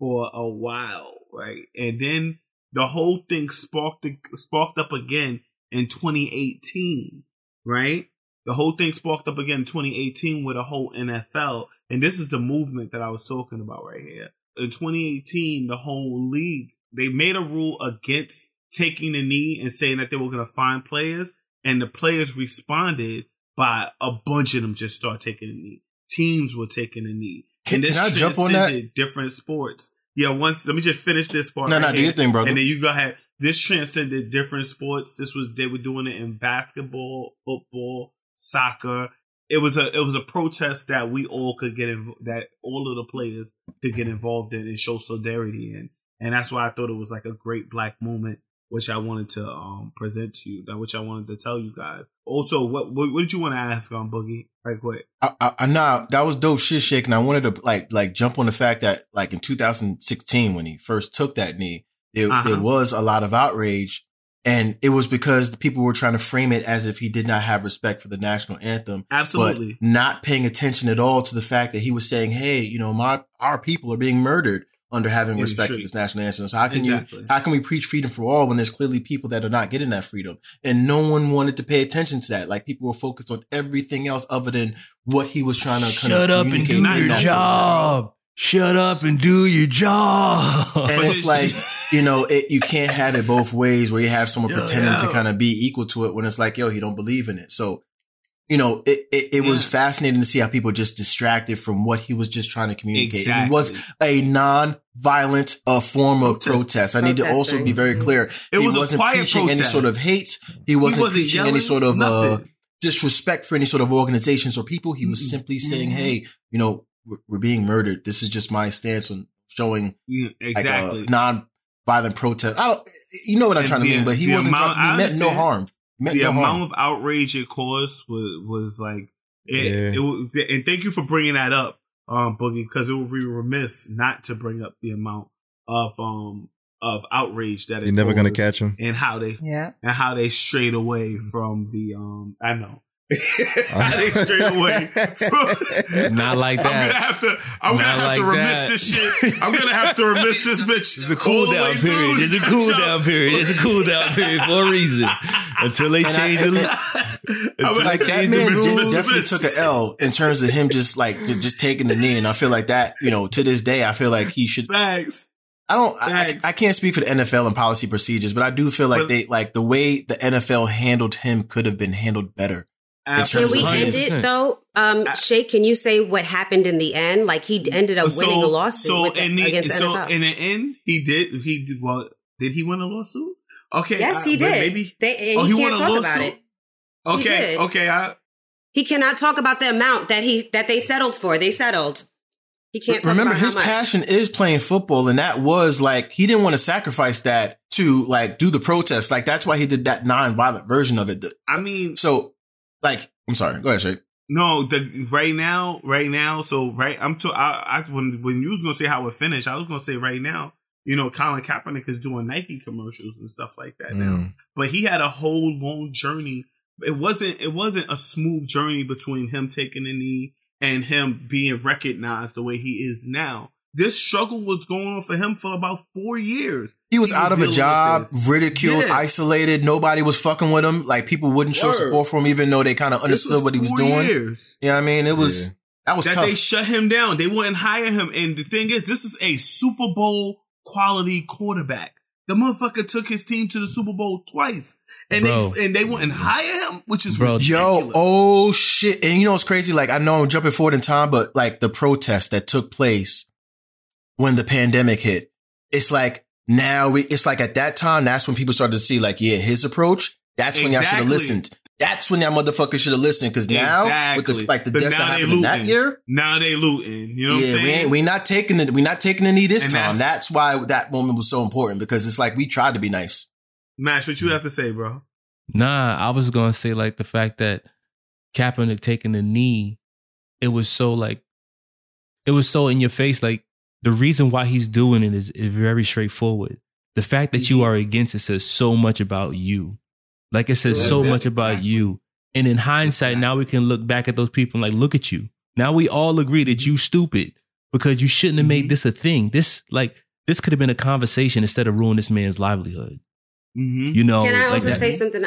for a while, right? And then the whole thing sparked sparked up again in 2018, right? The whole thing sparked up again in 2018 with a whole NFL, and this is the movement that I was talking about right here. In 2018, the whole league they made a rule against taking the knee and saying that they were going to find players, and the players responded by a bunch of them just start taking the knee. Teams were taking the knee. Can- and this can I jump on that? transcended Different sports. Yeah, once let me just finish this part. No, right no, do your thing, brother. And then you go ahead. This transcended different sports. This was they were doing it in basketball, football, soccer. It was a it was a protest that we all could get in, that all of the players could get involved in and show solidarity in, and that's why I thought it was like a great black movement, which I wanted to um present to you, that which I wanted to tell you guys. Also, what what, what did you want to ask on Boogie? Right quick. I, I, I nah, that was dope shit, shake. And I wanted to like like jump on the fact that like in 2016 when he first took that knee, there, Uh-huh. there was a lot of outrage, and it was because the people were trying to frame it as if he did not have respect for the national anthem, Absolutely. but not paying attention at all to the fact that he was saying, "Hey, you know, my our people are being murdered." Under having In respect for this national anthem, so how can Exactly. you how can we preach freedom for all when there's clearly people that are not getting that freedom? And no one wanted to pay attention to that. Like people were focused on everything else other than what he was trying to kind Shut of up and do your that job. Shut up and do your job. And it's like, you know, it, you can't have it both ways where you have someone Yo, pretending to kind of be equal to it when it's like, yo, he don't believe in it. So, you know, it, it, it was fascinating to see how people just distracted from what he was just trying to communicate. And it was a non-violent uh, form of protest. I need to also be very clear. It he was wasn't quiet preaching any sort of hate. He wasn't, wasn't preaching any sort of uh, disrespect for any sort of organizations or people. He was simply saying, Mhm. "Hey, you know, we're, we're being murdered. This is just my stance on showing Yeah, exactly. like a non-violent protest." I don't, you know what I'm And trying to mean, but he wasn't. amount- trying, I he meant no harm. He meant the no amount harm. of outrage it caused was was like it, Yeah. it wa- and thank you for bringing that up um boogie because it would be remiss not to bring up the amount of um of outrage that You're never gonna catch them and how they Yeah. and how they strayed away from the um I know how they strayed away from Not like that. I'm gonna that. have to I'm gonna Not have to remiss that. this shit I'm gonna have to remiss this bitch There's a cool down period. There's a cool down period. There's a cool down period for a reason. Until they And I- change the and- until they like that change the man rules. did- definitely took an L in terms of him just like just taking the knee, and I feel like that. You know, to this day, I feel like he should. Bags. I don't. I, I- I can't speak for the NFL and policy procedures, but I do feel like But- they like the way the NFL handled him could have been handled better. In Can we end it though? Um, Shay, can you say what happened in the end? Like he ended up winning a lawsuit So with the- in the against the so NFL. in the end, he did. He did. Well, did he win a lawsuit? Okay. yes, I- he did. Maybe. They, and Oh, he, he can't a talk about lawsuit? it. He Okay. did. Okay. I, He cannot talk about the amount that he that they settled for. They settled. He can't talk Remember, about his how much. passion is playing football, and that was like he didn't want to sacrifice that to like do the protest. Like that's why he did that non-violent version of it. I mean, so like, I'm sorry. Go ahead, Shay. no. The right now, right now. So right, I'm. To, I, I when when you was gonna say how it finished, I was gonna say right now. You know, Colin Kaepernick is doing Nike commercials and stuff like that now. Mm. but he had a whole long journey. It wasn't it wasn't a smooth journey between him taking a knee and him being recognized the way he is now. This struggle was going on for him for about four years. He was out of a job, ridiculed, Yeah. isolated. Nobody was fucking with him. Like people wouldn't show Word. support for him, even though they kind of This understood what he was doing. Years. Yeah, I mean, it was That was that tough. they shut him down. They wouldn't hire him. And the thing is, this is a Super Bowl quality quarterback. The motherfucker took his team to the Super Bowl twice, and Bro. they and they wouldn't hire him, which is Bro, ridiculous. Yo, oh shit. And you know what's crazy? Like, I know I'm jumping forward in time, but like the protest that took place when the pandemic hit, it's like now we, it's like at that time, that's when people started to see, like, yeah, his approach, that's when y'all should have listened. That's when y'all motherfuckers should have listened. Cause now, with the, like the But death that happened in that year, Now they looting. You know what yeah, I'm we ain't, we not taking it. We not taking the knee this And time. that's- That's why that moment was so important because it's like we tried to be nice. Mash, what you have to say, bro? Nah, I was gonna say like the fact that Kaepernick taking the knee, it was so like, it was so in your face. Like the reason why he's doing it is, is very straightforward. The fact that you mm-hmm. are against it says so much about you. Like it says Yeah, so exactly. much about you. And in hindsight, now we can look back at those people and like, look at you. Now we all agree that you mm-hmm. stupid because you shouldn't have made mm-hmm. this a thing. This like this could have been a conversation instead of ruining this man's livelihood. Mm-hmm. You know, Can I also that- say something?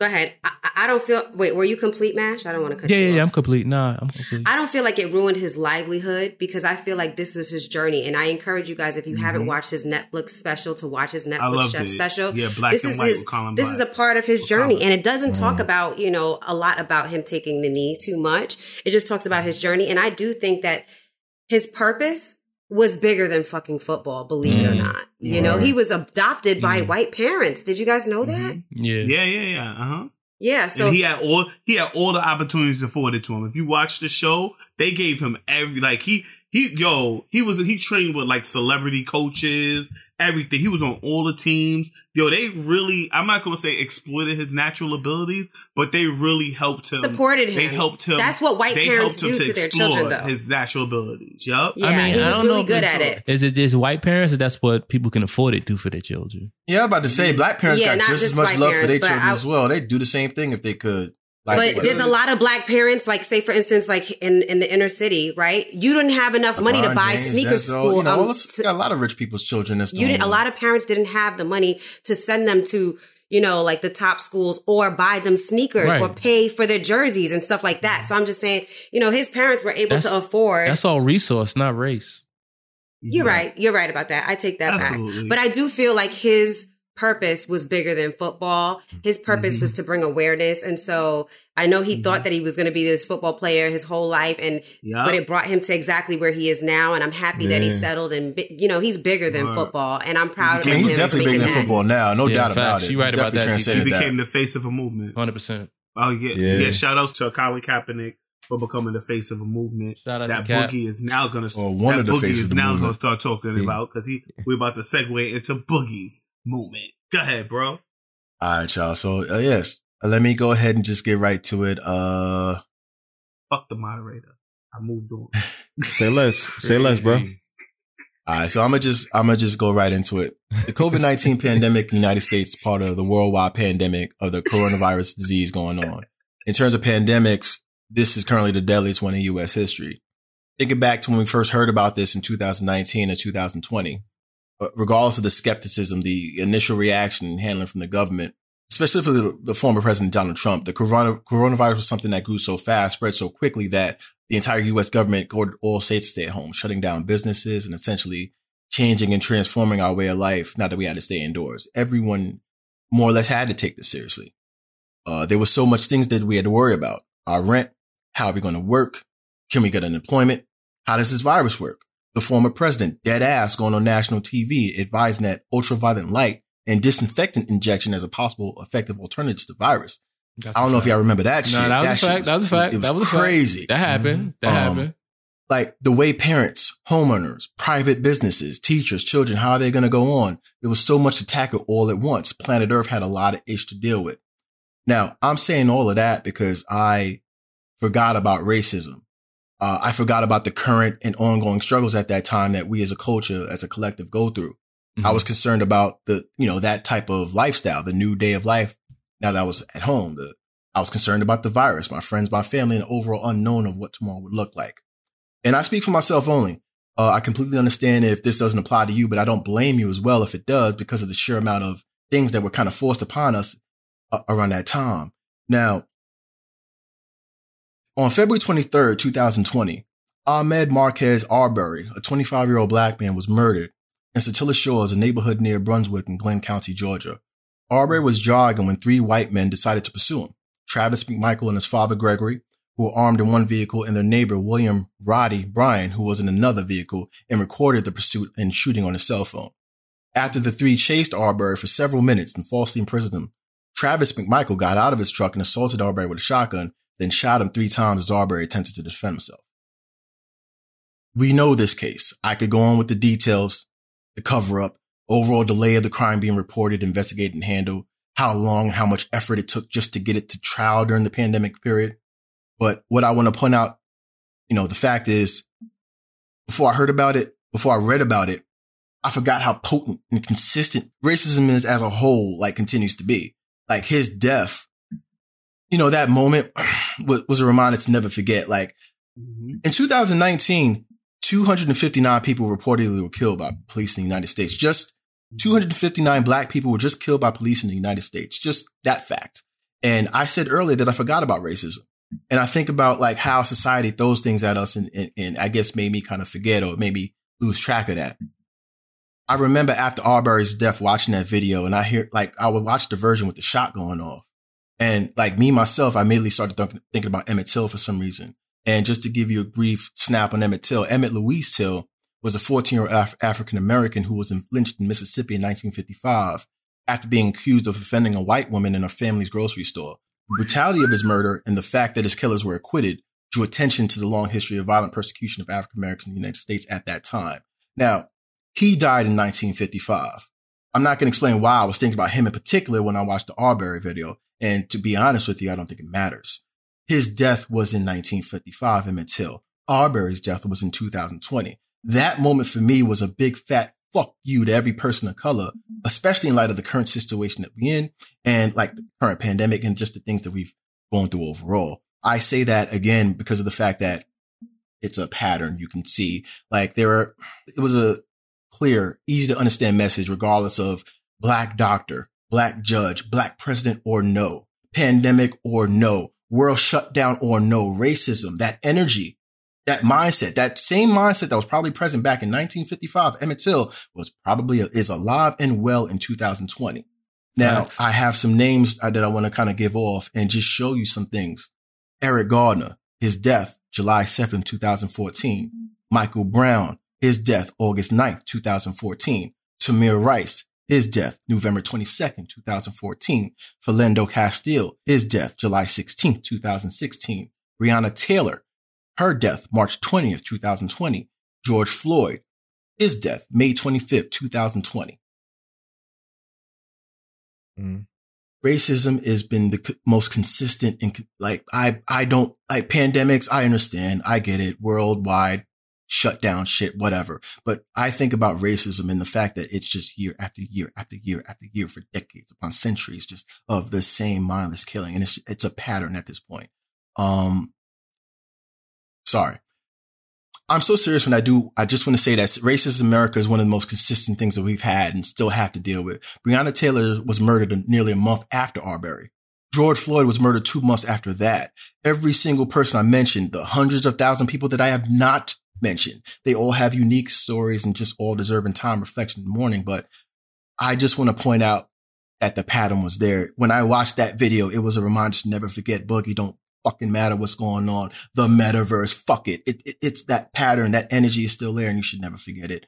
Go ahead. I, I- I don't feel. Wait, were you complete, Mash? I don't want to cut Yeah, you yeah, off. yeah. I'm complete. Nah, I'm complete. I don't feel like it ruined his livelihood because I feel like this was his journey. And I encourage you guys, if you haven't Mhm. watched his Netflix special, to watch his Netflix chef it. special. Yeah, black this and is white his, with Colin This is Black. a part of his With journey. And it doesn't talk Mm. about, you know, a lot about him taking the knee too much. It just talks about his journey. And I do think that his purpose was bigger than fucking football, believe it or Mm. not. You know, he was adopted by Mm. white parents. Did you guys know that? yeah. Yeah, yeah, yeah. Uh huh. Yeah. So and he had all he had all the opportunities afforded to him. If you watch the show, they gave him every like he he yo he was he trained with like celebrity coaches, everything. He was on all the teams. Yo, they really I'm not gonna say exploited his natural abilities, but they really helped him. supported him. They helped him. That's what white they parents helped him do to, their children, though. His natural abilities. Yup. yeah, I mean, he I was don't really if good at it. Is it just white parents or that's what people can afford it do for their children? Yeah, I'm about to say black parents Yeah, got just, just as much white love for their children I- as well. They'd do the same thing if they could. Like, but there's a lot of black parents, like say for instance, like in in the inner city, right? You didn't have enough money to buy James, sneaker Denzel, school. You know, um, all this, got a lot of rich people's children. That's you didn't. A lot of parents didn't have the money to send them to you know like the top schools or buy them sneakers Right. or pay for their jerseys and stuff like that. So I'm just saying, you know, his parents were able That's- to afford. That's all resource, not race. You're right. You're right about that. I take that Absolutely. back. But I do feel like his purpose was bigger than football. His purpose was mm-hmm. to bring awareness. And so I know he mm-hmm. thought that he was going to be this football player his whole life. And, Yup. but it brought him to exactly where he is now. And I'm happy that he settled and, you know, he's bigger than Word. football. And I'm proud I of him. he's definitely bigger than that. football now. No Yeah, doubt about facts. it. You right He's about that, He became that. the face of a movement. Hundred percent. Oh yeah, Yeah. yeah. Shout outs to Colin Kaepernick for becoming the face of a movement. Shout out that to Cap. Boogie is now gonna Or one of the Boogie faces is now movement. gonna start talking Yeah. about because he we're about to segue into Boogie's movement. Go ahead, bro. All right, y'all. So uh, yes, Uh, let me go ahead and just get right to it. Uh, Fuck the moderator. I moved on. Say less. Say less, bro. all right, so I'm gonna just I'm gonna just go right into it. The COVID nineteen pandemic in the United States, part of the worldwide pandemic of the coronavirus disease going on. In terms of pandemics, this is currently the deadliest one in U.S. history. Thinking back to when we first heard about this in 2019 or 2020, but regardless of the skepticism, the initial reaction and handling from the government, specifically the, the former president Donald Trump, the corona, coronavirus was something that grew so fast, spread so quickly that the entire U.S. government ordered all states to stay at home, shutting down businesses and essentially changing and transforming our way of life. Not that we had to stay indoors. Everyone more or less had to take this seriously. Uh, there was so much things that we had to worry about. Our rent, how are we going to work? Can we get unemployment? How does this virus work? The former president, dead ass, going on national TV, advising that ultraviolet light and disinfectant injection as a possible effective alternative to the virus. That's I don't a know if y'all remember that shit. That was a shit fact. That was a fact. It was That was a fact. crazy. That happened. That Um, happened. Like the way parents, homeowners, private businesses, teachers, children, how are they going to go on? There was so much to tackle all at once. Planet Earth had a lot of ish to deal with. Now, I'm saying all of that because I forgot about racism. Uh, I forgot about the current and ongoing struggles at that time that we as a culture, as a collective go through. I was concerned about the, you know, that type of lifestyle, the new day of life. Now that I was at home, the, I was concerned about the virus, my friends, my family, and the overall unknown of what tomorrow would look like. And I speak for myself only. Uh, I completely understand if this doesn't apply to you, but I don't blame you as well if it does because of the sheer amount of things that were kind of forced upon us uh, around that time. Now, On February 23rd, 2020, Ahmaud Marquez Arbery, a 25 year old black man, was murdered in Satilla Shores, a neighborhood near Brunswick in Glynn County, Georgia. Arbery was jogging when three white men decided to pursue him. Travis McMichael and his father Gregory, who were armed in one vehicle, and their neighbor William Roddie Bryan, who was in another vehicle and recorded the pursuit and shooting on his cell phone. After the three chased Arbery for several minutes and falsely imprisoned him, Travis McMichael got out of his truck and assaulted Arbery with a shotgun, then shot him three times as Arbery attempted to defend himself. We know this case. I could go on with the details, the cover up, overall delay of the crime being reported, investigated, and handled, how long, how much effort it took just to get it to trial during the pandemic period. But what I want to point out, you know, the fact is, before I heard about it, before I read about it, I forgot how potent and consistent racism is as a whole, like continues to be. Like his death, you know, that moment was a reminder to never forget. Like mm-hmm. in 2019, 259 people reportedly were killed by police in the United States. Just 259 black people were just killed by police in the United States. Just that fact. And I said earlier that I forgot about racism. And I think about like how society throws things at us and, and, and I guess made me kind of forget or made me lose track of that. I remember after Arbery's death watching that video and I hear like I would watch the version with the shot going off. And like me myself, I immediately started th- thinking about Emmett Till for some reason. And just to give you a brief snap on Emmett Till, Emmett Louise Till was a 14 year old Af- African American who was lynched in Mississippi in 1955 after being accused of offending a white woman in her family's grocery store. The brutality of his murder and the fact that his killers were acquitted drew attention to the long history of violent persecution of African Americans in the United States at that time. Now, he died in 1955. I'm not going to explain why I was thinking about him in particular when I watched the Arbery video. And to be honest with you, I don't think it matters. His death was in 1955 Emmett Till. Arbery's death was in 2020. That moment for me was a big fat fuck you to every person of color, mm-hmm. especially in light of the current situation that we're in and like the current pandemic and just the things that we've gone through overall. I say that again because of the fact that it's a pattern you can see. Like there are, it was a clear, easy to understand message regardless of black doctor, black judge, black president or no, pandemic or no, world shutdown or no, racism, that energy, that mindset, that same mindset that was probably present back in 1955, Emmett Till was probably is alive and well in 2020. Now I have some names uh, that I want to kind of give off and just show you some things. Eric Garner, his death, July 7, 2014. Michael Brown, his death, August 9th, 2014. Tamir Rice, his death, November 22nd, 2014. Philando Castile, his death, July 16th, 2016. Breonna Taylor, her death, March 20th, 2020. George Floyd, his death, May 25th, 2020. Mm. Racism has been the most consistent and like, I, I don't like pandemics. I understand. I get it worldwide shut down shit, whatever. But I think about racism and the fact that it's just year after year after year after year for decades upon centuries just of the same mindless killing. And it's, it's a pattern at this point. Um, sorry. I'm so serious when I do. I just want to say that racist America is one of the most consistent things that we've had and still have to deal with. Breonna Taylor was murdered nearly a month after Arbery. George Floyd was murdered two months after that. Every single person I mentioned, the hundreds of thousand people that I have not mentioned. They all have unique stories and just all deserving time reflection in the morning. But I just want to point out that the pattern was there. When I watched that video, it was a reminder to never forget Boogie. Don't fucking matter what's going on. The metaverse, fuck it. It, it. It's that pattern. That energy is still there and you should never forget it.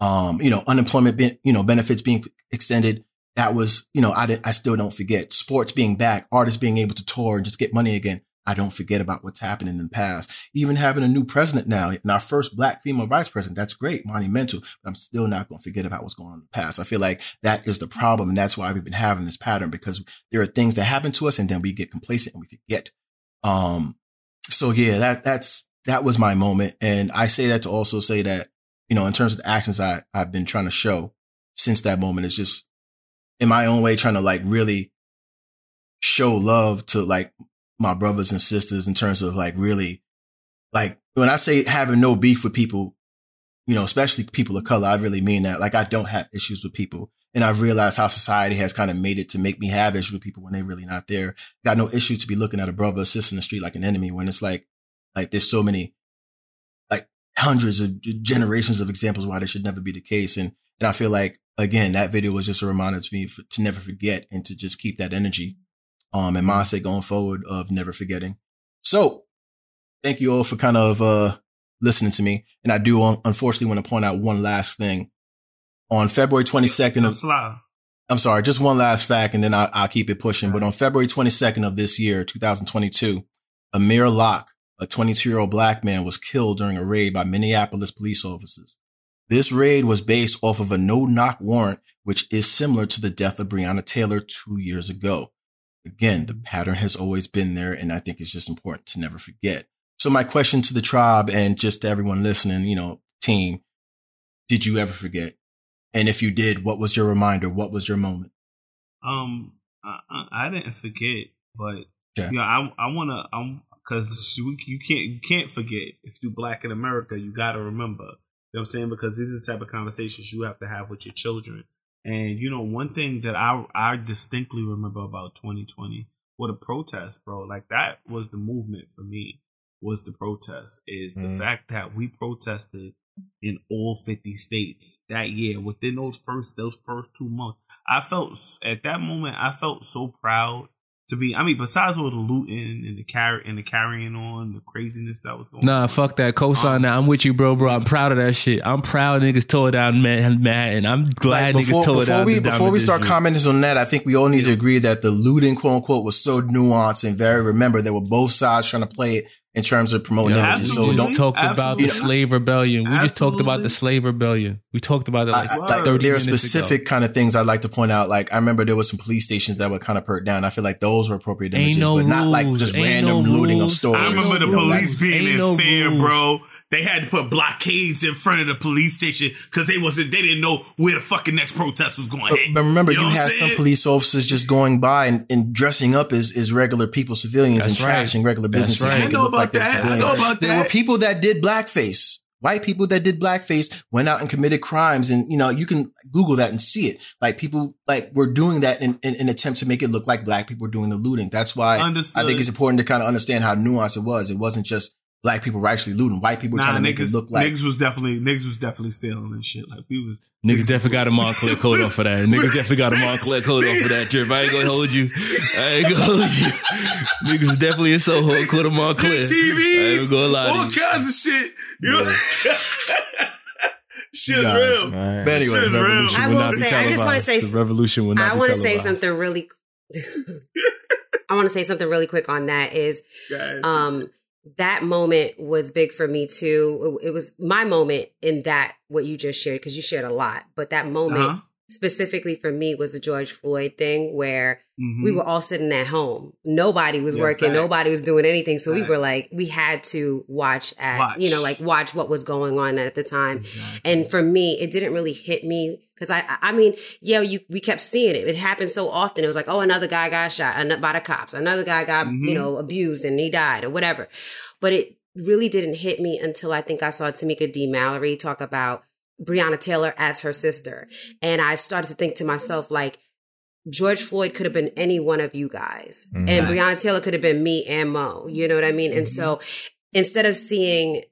Um, you know, unemployment, be, you know, benefits being extended. That was, you know, I, I still don't forget sports being back, artists being able to tour and just get money again. I don't forget about what's happened in the past. Even having a new president now and our first black female vice president, that's great, monumental, but I'm still not going to forget about what's going on in the past. I feel like that is the problem. And that's why we've been having this pattern because there are things that happen to us and then we get complacent and we forget. Um, so yeah, that, that's, that was my moment. And I say that to also say that, you know, in terms of the actions I, I've been trying to show since that moment, it's just in my own way trying to like really show love to like my brothers and sisters in terms of like really like when I say having no beef with people, you know, especially people of color, I really mean that. Like I don't have issues with people And I've realized how society has kind of made it to make me have issues with people when they're really not there. Got no issue to be looking at a brother or sister in the street like an enemy when it's like, like there's so many, like hundreds of generations of examples why this should never be the case. And, and I feel like, again, that video was just a reminder to me for, to never forget and to just keep that energy, um, and mindset going forward of never forgetting. So thank you all for kind of, uh, listening to me. And I do unfortunately want to point out one last thing on February 22nd of, I'm sorry, just one last fact and then I'll, I'll keep it pushing. But on February 22nd of this year, 2022, Amir Locke, a 22 year old black man was killed during a raid by Minneapolis police officers. This raid was based off of a no knock warrant, which is similar to the death of Breonna Taylor two years ago. Again, the pattern has always been there. And I think it's just important to never forget. So my question to the tribe and just to everyone listening, you know, team, did you ever forget? And if you did, what was your reminder? What was your moment? Um, I, I didn't forget, but yeah, you know, I I want to um because you can't you can't forget if you're black in America, you got to remember. You know what I'm saying? Because these are the type of conversations you have to have with your children. And you know, one thing that I I distinctly remember about 2020, what a protest, bro. Like that was the movement for me. Was the protest is mm. the fact that we protested in all 50 states that year within those first those first two months i felt at that moment i felt so proud to be i mean besides all the looting and the carry and the carrying on the craziness that was going nah, on. fuck that. Cosign um, now i'm with you bro bro. I'm proud of that shit. I'm proud niggas tore down manhattan. I'm glad like before, niggas tore before down we before we start district. commenting on that i think we all need to agree that the looting quote unquote was so nuanced and very remember there were both sides trying to play it in terms of promoting yeah, images. So don't talk about the slave rebellion. We absolutely. just talked about the slave rebellion. We talked about it like, I, like 30 there are specific ago. kind of things I'd like to point out. Like I remember there was some police stations that were kind of pert down. I feel like those were appropriate images, no but rules. not like just Ain't random no looting rules. of stores. I remember the no police rules. being in no fear, rules. bro. They had to put blockades in front of the police station because they wasn't they didn't know where the fucking next protest was going to hit. But remember, You you, know what had some police officers just going by and, and dressing up as, as regular people, civilians, That's and right. trashing regular That's businesses. right. making I it know look about like they're that. I civilians. know about There were people that did blackface. White people that did blackface went out and committed crimes, and you know you can Google that and see it. Like people like were doing that in, in an attempt to make it look like black people were doing the looting. That's why Understood. I think it's important to kind of understand how nuanced it was. It wasn't just black people were actually looting. White people Nah, trying to make it look like niggas was definitely niggas was definitely stealing and shit. Like we was Niggas definitely got a Moncler coat off of that. Niggas definitely got a Moncler coat off of that trip. I ain't gonna hold you. I ain't gonna hold you. Niggas definitely in Soho coat of Moncler. I ain't TVs, gonna lie all to kinds of shit. You know? Shit's Guys, real. man. But anyway, Shit's real. I will will say- I just wanna say- the revolution will not I want to say something really. I want to say something really quick on that. Is Guys, um that moment was big for me too. It, was my moment in that what you just shared because you shared a lot, but that moment Uh-huh. specifically for me was the George Floyd thing where Mhm. we were all sitting at home. Nobody was Yeah, working. facts. Nobody was doing anything. So we were like, we had to watch at, Watch. you know, like watch what was going on at the time. Exactly. And for me, it didn't really hit me because I, I- mean, yeah, you we kept seeing it. It happened so often. It was like, oh, another guy got shot by the cops. Another guy got, Mhm. you know, abused and he died or whatever. But it really didn't hit me until I think I saw Tamika D. Mallory talk about Breonna Taylor as her sister, and I started to think to myself like. George Floyd could have been any one of you guys, Mhm. and Breonna Taylor could have been me and Mo. You know what I mean? And so, instead of seeing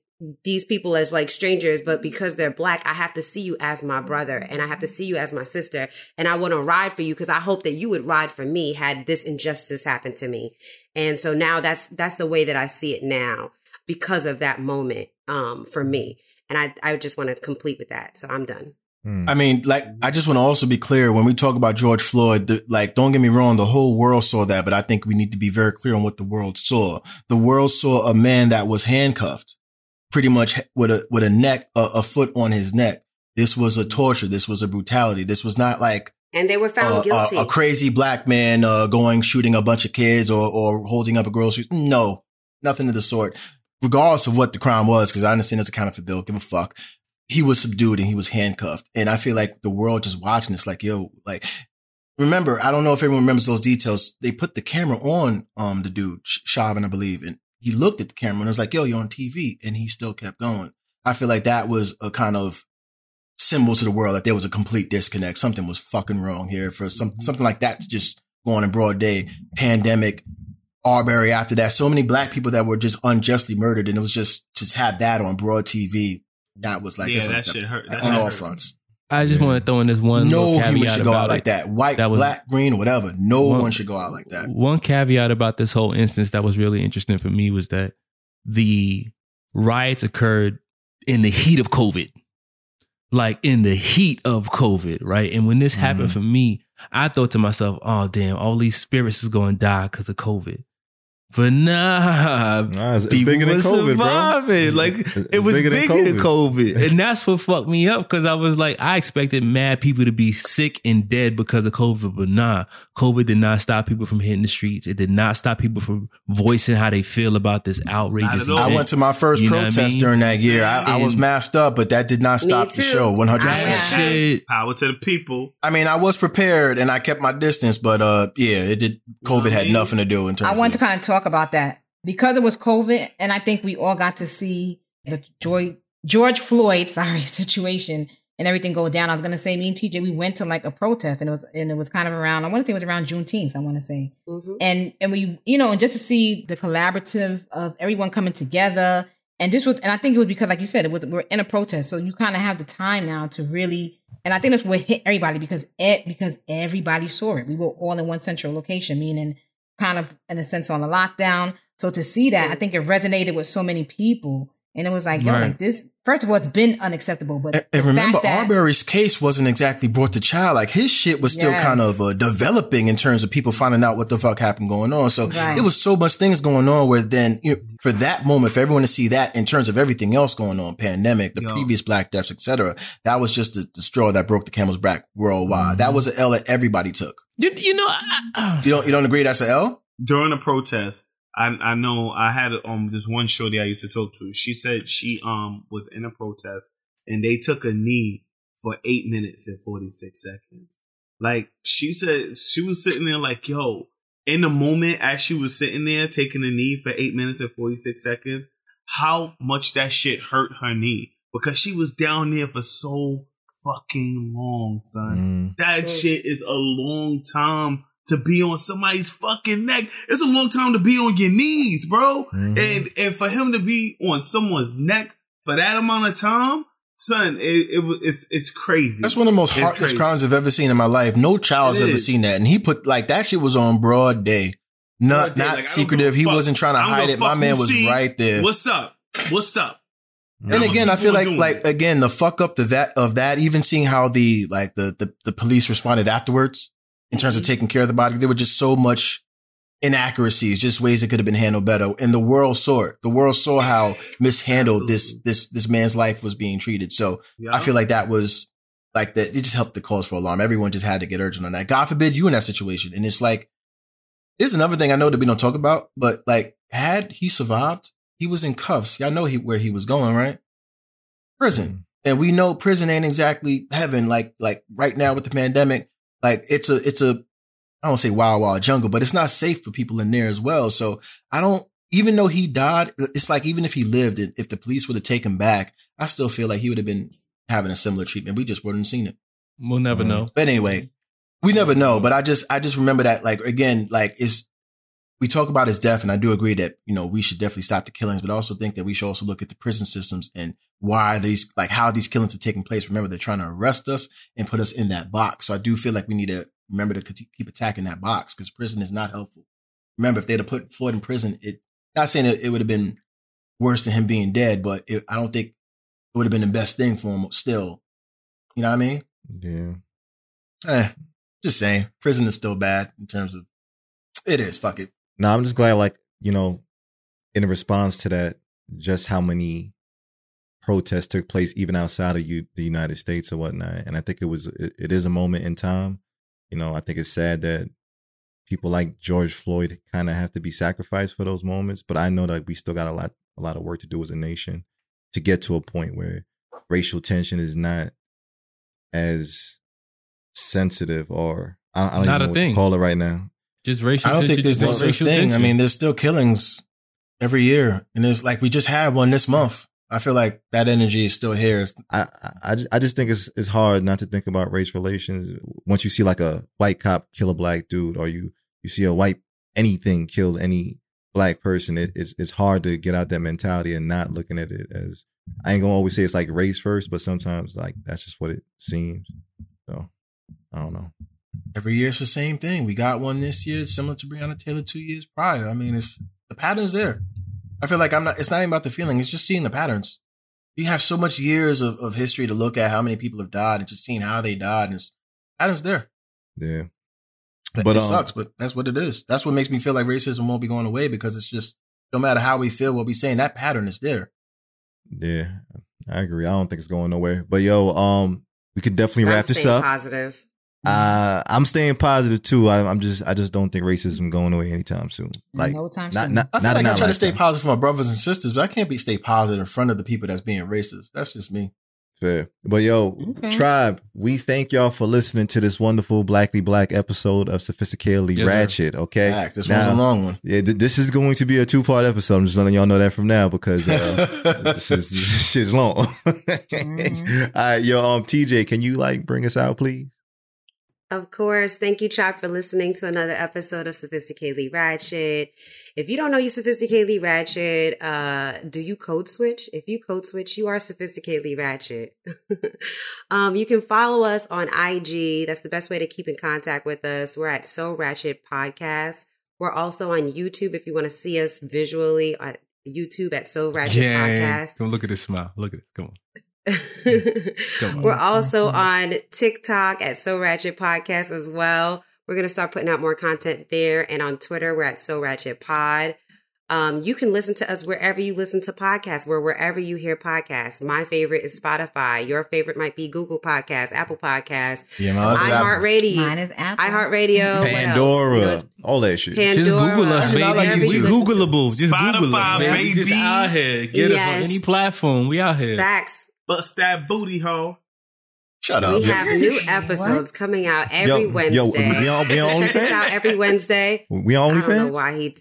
these people as like strangers, but because they're black, I have to see you as my brother and I have to see you as my sister. And I want to ride for you because I hope that you would ride for me had this injustice happened to me. And so now that's that's the way that I see it now because of that moment um for me. And I I just want to complete with that. So I'm done. Hmm. I mean, like, I just want to also be clear when we talk about George Floyd, the, like, don't get me wrong, the whole world saw that, but I think we need to be very clear on what the world saw. The world saw a man that was handcuffed, pretty much with a, with a neck, a, a foot on his neck. This was a torture. This was a brutality. This was not like And they were found uh, guilty. a, a crazy black man, uh, going shooting a bunch of kids or, or holding up a grocery. No, nothing of the sort. Regardless of what the crime was, because I understand it's a counterfeit bill, give a fuck. He was subdued and he was handcuffed. And I feel like the world just watching this, like, yo, like, remember, I don't know if everyone remembers those details. They put the camera on, um, the dude, Chauvin, I believe, and he looked at the camera and was like, yo, you're on TV. And he still kept going. I feel like that was a kind of symbol to the world that there was a complete disconnect. Something was fucking wrong here for some mm-hmm. something like that to just go on in broad day. Pandemic, Arbery after that. So many black people that were just unjustly murdered, and it was just just have that on broad TV. That was like Yeah, that like shit hurt. That on all hurt. fronts. I just want to throw in this one no human should go out like it. that. White, That was- black, green, whatever. No One- one should go out like that. One caveat about this whole instance that was really interesting for me was that the riots occurred in the heat of COVID. Like in the heat of COVID, right? And when this happened Mhm. for me, I thought to myself, oh, damn, all these spirits is going to die because of COVID. But nah, Nah, it's, it's people bigger than were COVID, surviving. bro. Like It's- it was bigger, than, COVID. and that's what fucked me up because I was like, I expected mad people to be sick and dead because of COVID, but nah, COVID did not stop people from hitting the streets. It did not stop people from voicing how they feel about this outrageous. Not at all. I went to my first You know what I protest mean? during that year. I, I was masked up, but that did not stop the show. One hundred percent. Power to the people. I mean, I was prepared and I kept my distance, but uh, yeah, it did. COVID had nothing to do in terms. I want to kind of talk about that because it was COVID, and I think we all got to see the Joy, George Floyd, sorry, situation and everything go down. I was gonna say, me and TJ, we went to like a protest, and it was and it was kind of around. I want to say it was around Juneteenth. I want to say, Mhm. and and we, you know, and just to see the collaborative of everyone coming together, and this was, and I think it was because, like you said, it was we're in a protest, so you kind of have the time now to really. And I think that's what hit everybody because it, because everybody saw it. We were all in one central location, meaning kind of in a sense on the lockdown. So to see that, I think it resonated with so many people. And it was like, yo, Right. like this, first of all, it's been unacceptable. But And, and remember, that- Arbery's case wasn't exactly brought to trial. Like his shit was still Yes. kind of uh, developing in terms of people finding out what the fuck happened going on. So Right. it was so much things going on where then you know, for that moment, for everyone to see that in terms of everything else going on, pandemic, the Yo. previous black deaths, etc., that was just the, the straw that broke the camel's back worldwide. That was an L that everybody took. You, you know, I, I, You don't you don't agree that's an L? during the protest, I I know I had um this one shorty I used to talk to. She said she um was in a protest and they took a knee for eight minutes and forty six seconds. Like she said, she was sitting there like, yo, in the moment as she was sitting there taking a knee for eight minutes and forty six seconds, how much that shit hurt her knee because she was down there for so fucking long, son. Mm. That shit is a long time to be on somebody's fucking neck. It's a long time to be on your knees, bro. Mhm. And and for him to be on someone's neck for that amount of time, son, it, it it's it's crazy. That's one of the most heartless crimes I've ever seen in my life. No child's It ever is. seen that. And he put like that shit was on broad day. Not Broad day, not like, secretive. He fuck. wasn't trying to hide it. My man was see right there. What's up? What's up? and again, I feel like like again the fuck up to that of that. Even seeing how the like the the, the police responded afterwards in terms Mm-hmm. of taking care of the body, there were just so much inaccuracies, just ways it could have been handled better. And the world saw it. The world saw how mishandled this this this man's life was being treated. So I feel like that was like that. It just helped the cause for alarm. Everyone just had to get urgent on that. God forbid you in that situation. And it's like, this is another thing I know that we don't talk about, but like, had he survived, he was in cuffs. Y'all know he, where he was going, right? Prison. And we know prison ain't exactly heaven. Like, like right now with the pandemic, like it's a, it's a, I don't say wild, wild jungle, but it's not safe for people in there as well. So I don't, even though he died, it's like even if he lived, and if the police would have taken him back, I still feel like he would have been having a similar treatment. We just wouldn't have seen it. we'll never Mhm. know. But anyway, we never know. But I just I just remember that like again, like is we talk about his death, and I do agree that you know we should definitely stop the killings, but I also think that we should also look at the prison systems and why these like how these killings are taking place. Remember, they're trying to arrest us and put us in that box. So I do feel like we need to remember to keep attacking that box because prison is not helpful. Remember, if they'd have put Floyd in prison, it not saying it, it would have been worse than him being dead, but it, I don't think it would have been the best thing for him. Still, you know what I mean? Yeah. Eh, just saying, prison is still bad in terms of it is. Fuck it. No, I'm just glad, like, you know, in response to that, just how many protests took place even outside of you, the United States or whatnot. And I think it was, it, it is a moment in time. You know, I think it's sad that people like George Floyd kind of have to be sacrificed for those moments. But I know that we still got a lot, a lot of work to do as a nation to get to a point where racial tension is not as sensitive or I don't, I don't Not even know what thing. to call it right now. Just racial. I don't think there's no such racial thing. I mean, there's still killings every year, and it's like we just had one this month. I feel like that energy is still here. I, I, I I just think it's it's hard not to think about race relations once you see like a white cop kill a black dude or you you see a white anything kill any black person. It, it's it's hard to get out that mentality and not looking at it as I ain't gonna always say it's like race first, but sometimes like that's just what it seems. So I don't know. Every year it's the same thing. We got one this year, similar to Breonna Taylor two years prior. I mean, it's the pattern's there. I feel like I'm not. It's not even about the feeling. It's just seeing the patterns. You have so much years of, of history to look at how many people have died and just seeing how they died, and it's patterns there. Yeah. But But, it um, sucks, but that's what it is. That's what makes me feel like racism won't be going away because it's just no matter how we feel, what we saying, that pattern is there. Yeah, I agree. I don't think it's going nowhere. But yo, um, we could definitely wrap this up. Positive. Uh, I'm staying positive too. I, I'm just, I just don't think racism going away anytime soon. Like, no time not, soon. not, I feel not like I try to stay lifetime. positive for my brothers and sisters, but I can't be stay positive in front of the people that's being racist. That's just me. Fair. But yo, Okay. tribe, we thank y'all for listening to this wonderful Blackity Black episode of Sophisticatedly Yes, sir. Ratchet. Okay, Fact. This Now- one's a long one. yeah, th- this is going to be a two part episode. I'm just letting y'all know that from now because uh, this is this shit's long. Mhm. All right, yo, um, TJ, can you like bring us out, please? Of course. Thank you, Chop, for listening to another episode of Sophisticatedly Ratchet. If you don't know you Sophisticatedly Ratchet, uh, do you code switch? If you code switch, you are Sophisticatedly Ratchet. um, you can follow us on IG. That's the best way to keep in contact with us. We're at So Ratchet Podcast. We're also on YouTube if you want to see us visually on YouTube at So Ratchet Yeah. Podcast. Come look at this smile. Look at it. Come on. Come on. We're also on TikTok at So Ratchet Podcast as well. We're going to start putting out more content there. And on Twitter, we're at So Ratchet Pod. Um, you can listen to us wherever you listen to podcasts, where wherever you hear podcasts. My favorite is Spotify. Your favorite might be Google Podcasts, Apple Podcasts, Yeah, man. that's Apple. iHeartRadio, Mine is Apple. iHeartRadio. Pandora, all that shit. Pandora. Just Google us, baby. like wherever YouTube. we you Googleable. Just Google Spotify, us, baby. We baby. Just out here. Get us Yes. on any platform. We out here. Facts. Bust that booty hole. Shut up. We have new episodes coming out every Yo, Wednesday. yo, we on- we on Check us OnlyFans? out every Wednesday. We on I don't know OnlyFans? why he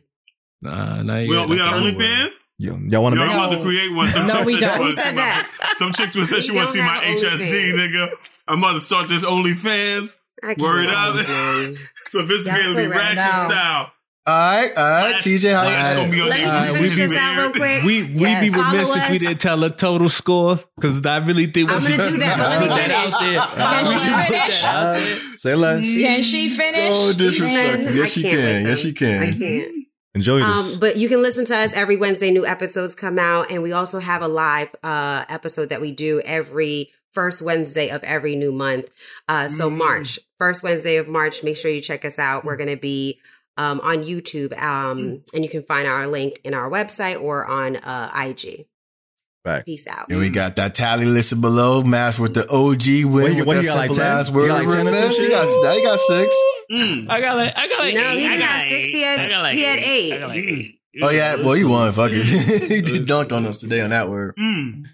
Nah, nah, We, yeah, we got that's an not OnlyFans? Yo, y'all want to Yo, make I'm about to create one. Some No, chick we she don't. wanna Who see said my- that? Some chick said she We want to see my HSD, nigga. I'm about to start this OnlyFans. I can't Word up. believe. Sophisticatedly Y'all so ratchet random. style. All right, all right, Flash- TJ, how Flash you gonna be on Let me just finish this out real quick. We we Yes. be remiss Follow if we didn't tell a total score because I really think I'm gonna do that, but let me Put that out finish. Can she finish? that. Say less. Can she finish? So disrespectful. Yes, she can't can. with Yes, she can. I can't. Enjoy Um, this. but you can listen to us every Wednesday. New episodes come out, and we also have a live uh, episode that we do every first Wednesday of every new month. Uh, so March, first Wednesday of March. Make sure you check us out. We're gonna be um, on YouTube, um, and you can find our link in our website or on uh, IG. Back. Peace out. And we got that tally listed below, matched with the OG win. What, you- with what, that you got, like simple 10? You got, like 10 or some She shit? got, he got six. Mm. I got like I got like No, eight. he I didn't got have six. He eight. had- I got like he had eight. I got like eight. Oh yeah, well you won. Fuck it, he dunked on us today on that word. Mm.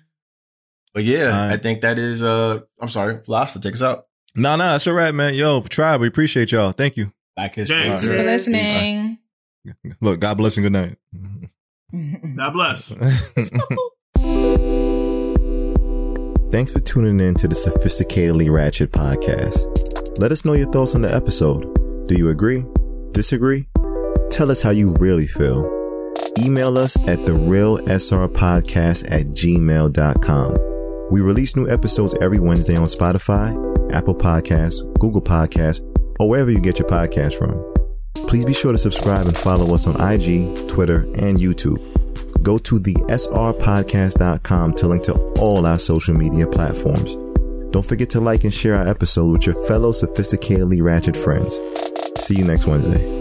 But yeah, All right. I think that is. uh I'm sorry, philosopher. Take us out. No, no, that's all right, man. Yo, tribe, we appreciate y'all. Thank you. Back history. Thanks. Thanks for Yes. listening. Look, God bless and good night. God bless. Thanks for tuning in to the Sophisticatedly Ratchet podcast. Let us know your thoughts on the episode. Do you agree? Disagree? Tell us how you really feel. Email us at therealsrpodcast at gmail.com. We release new episodes every Wednesday on Spotify, Apple Podcasts, Google Podcasts, or wherever you get your podcast from. Please be sure to subscribe and follow us on IG, Twitter, and YouTube. Go to the srpodcast.com to link to all our social media platforms. Don't forget to like and share our episode with your fellow sophisticatedly ratchet friends. See you next Wednesday.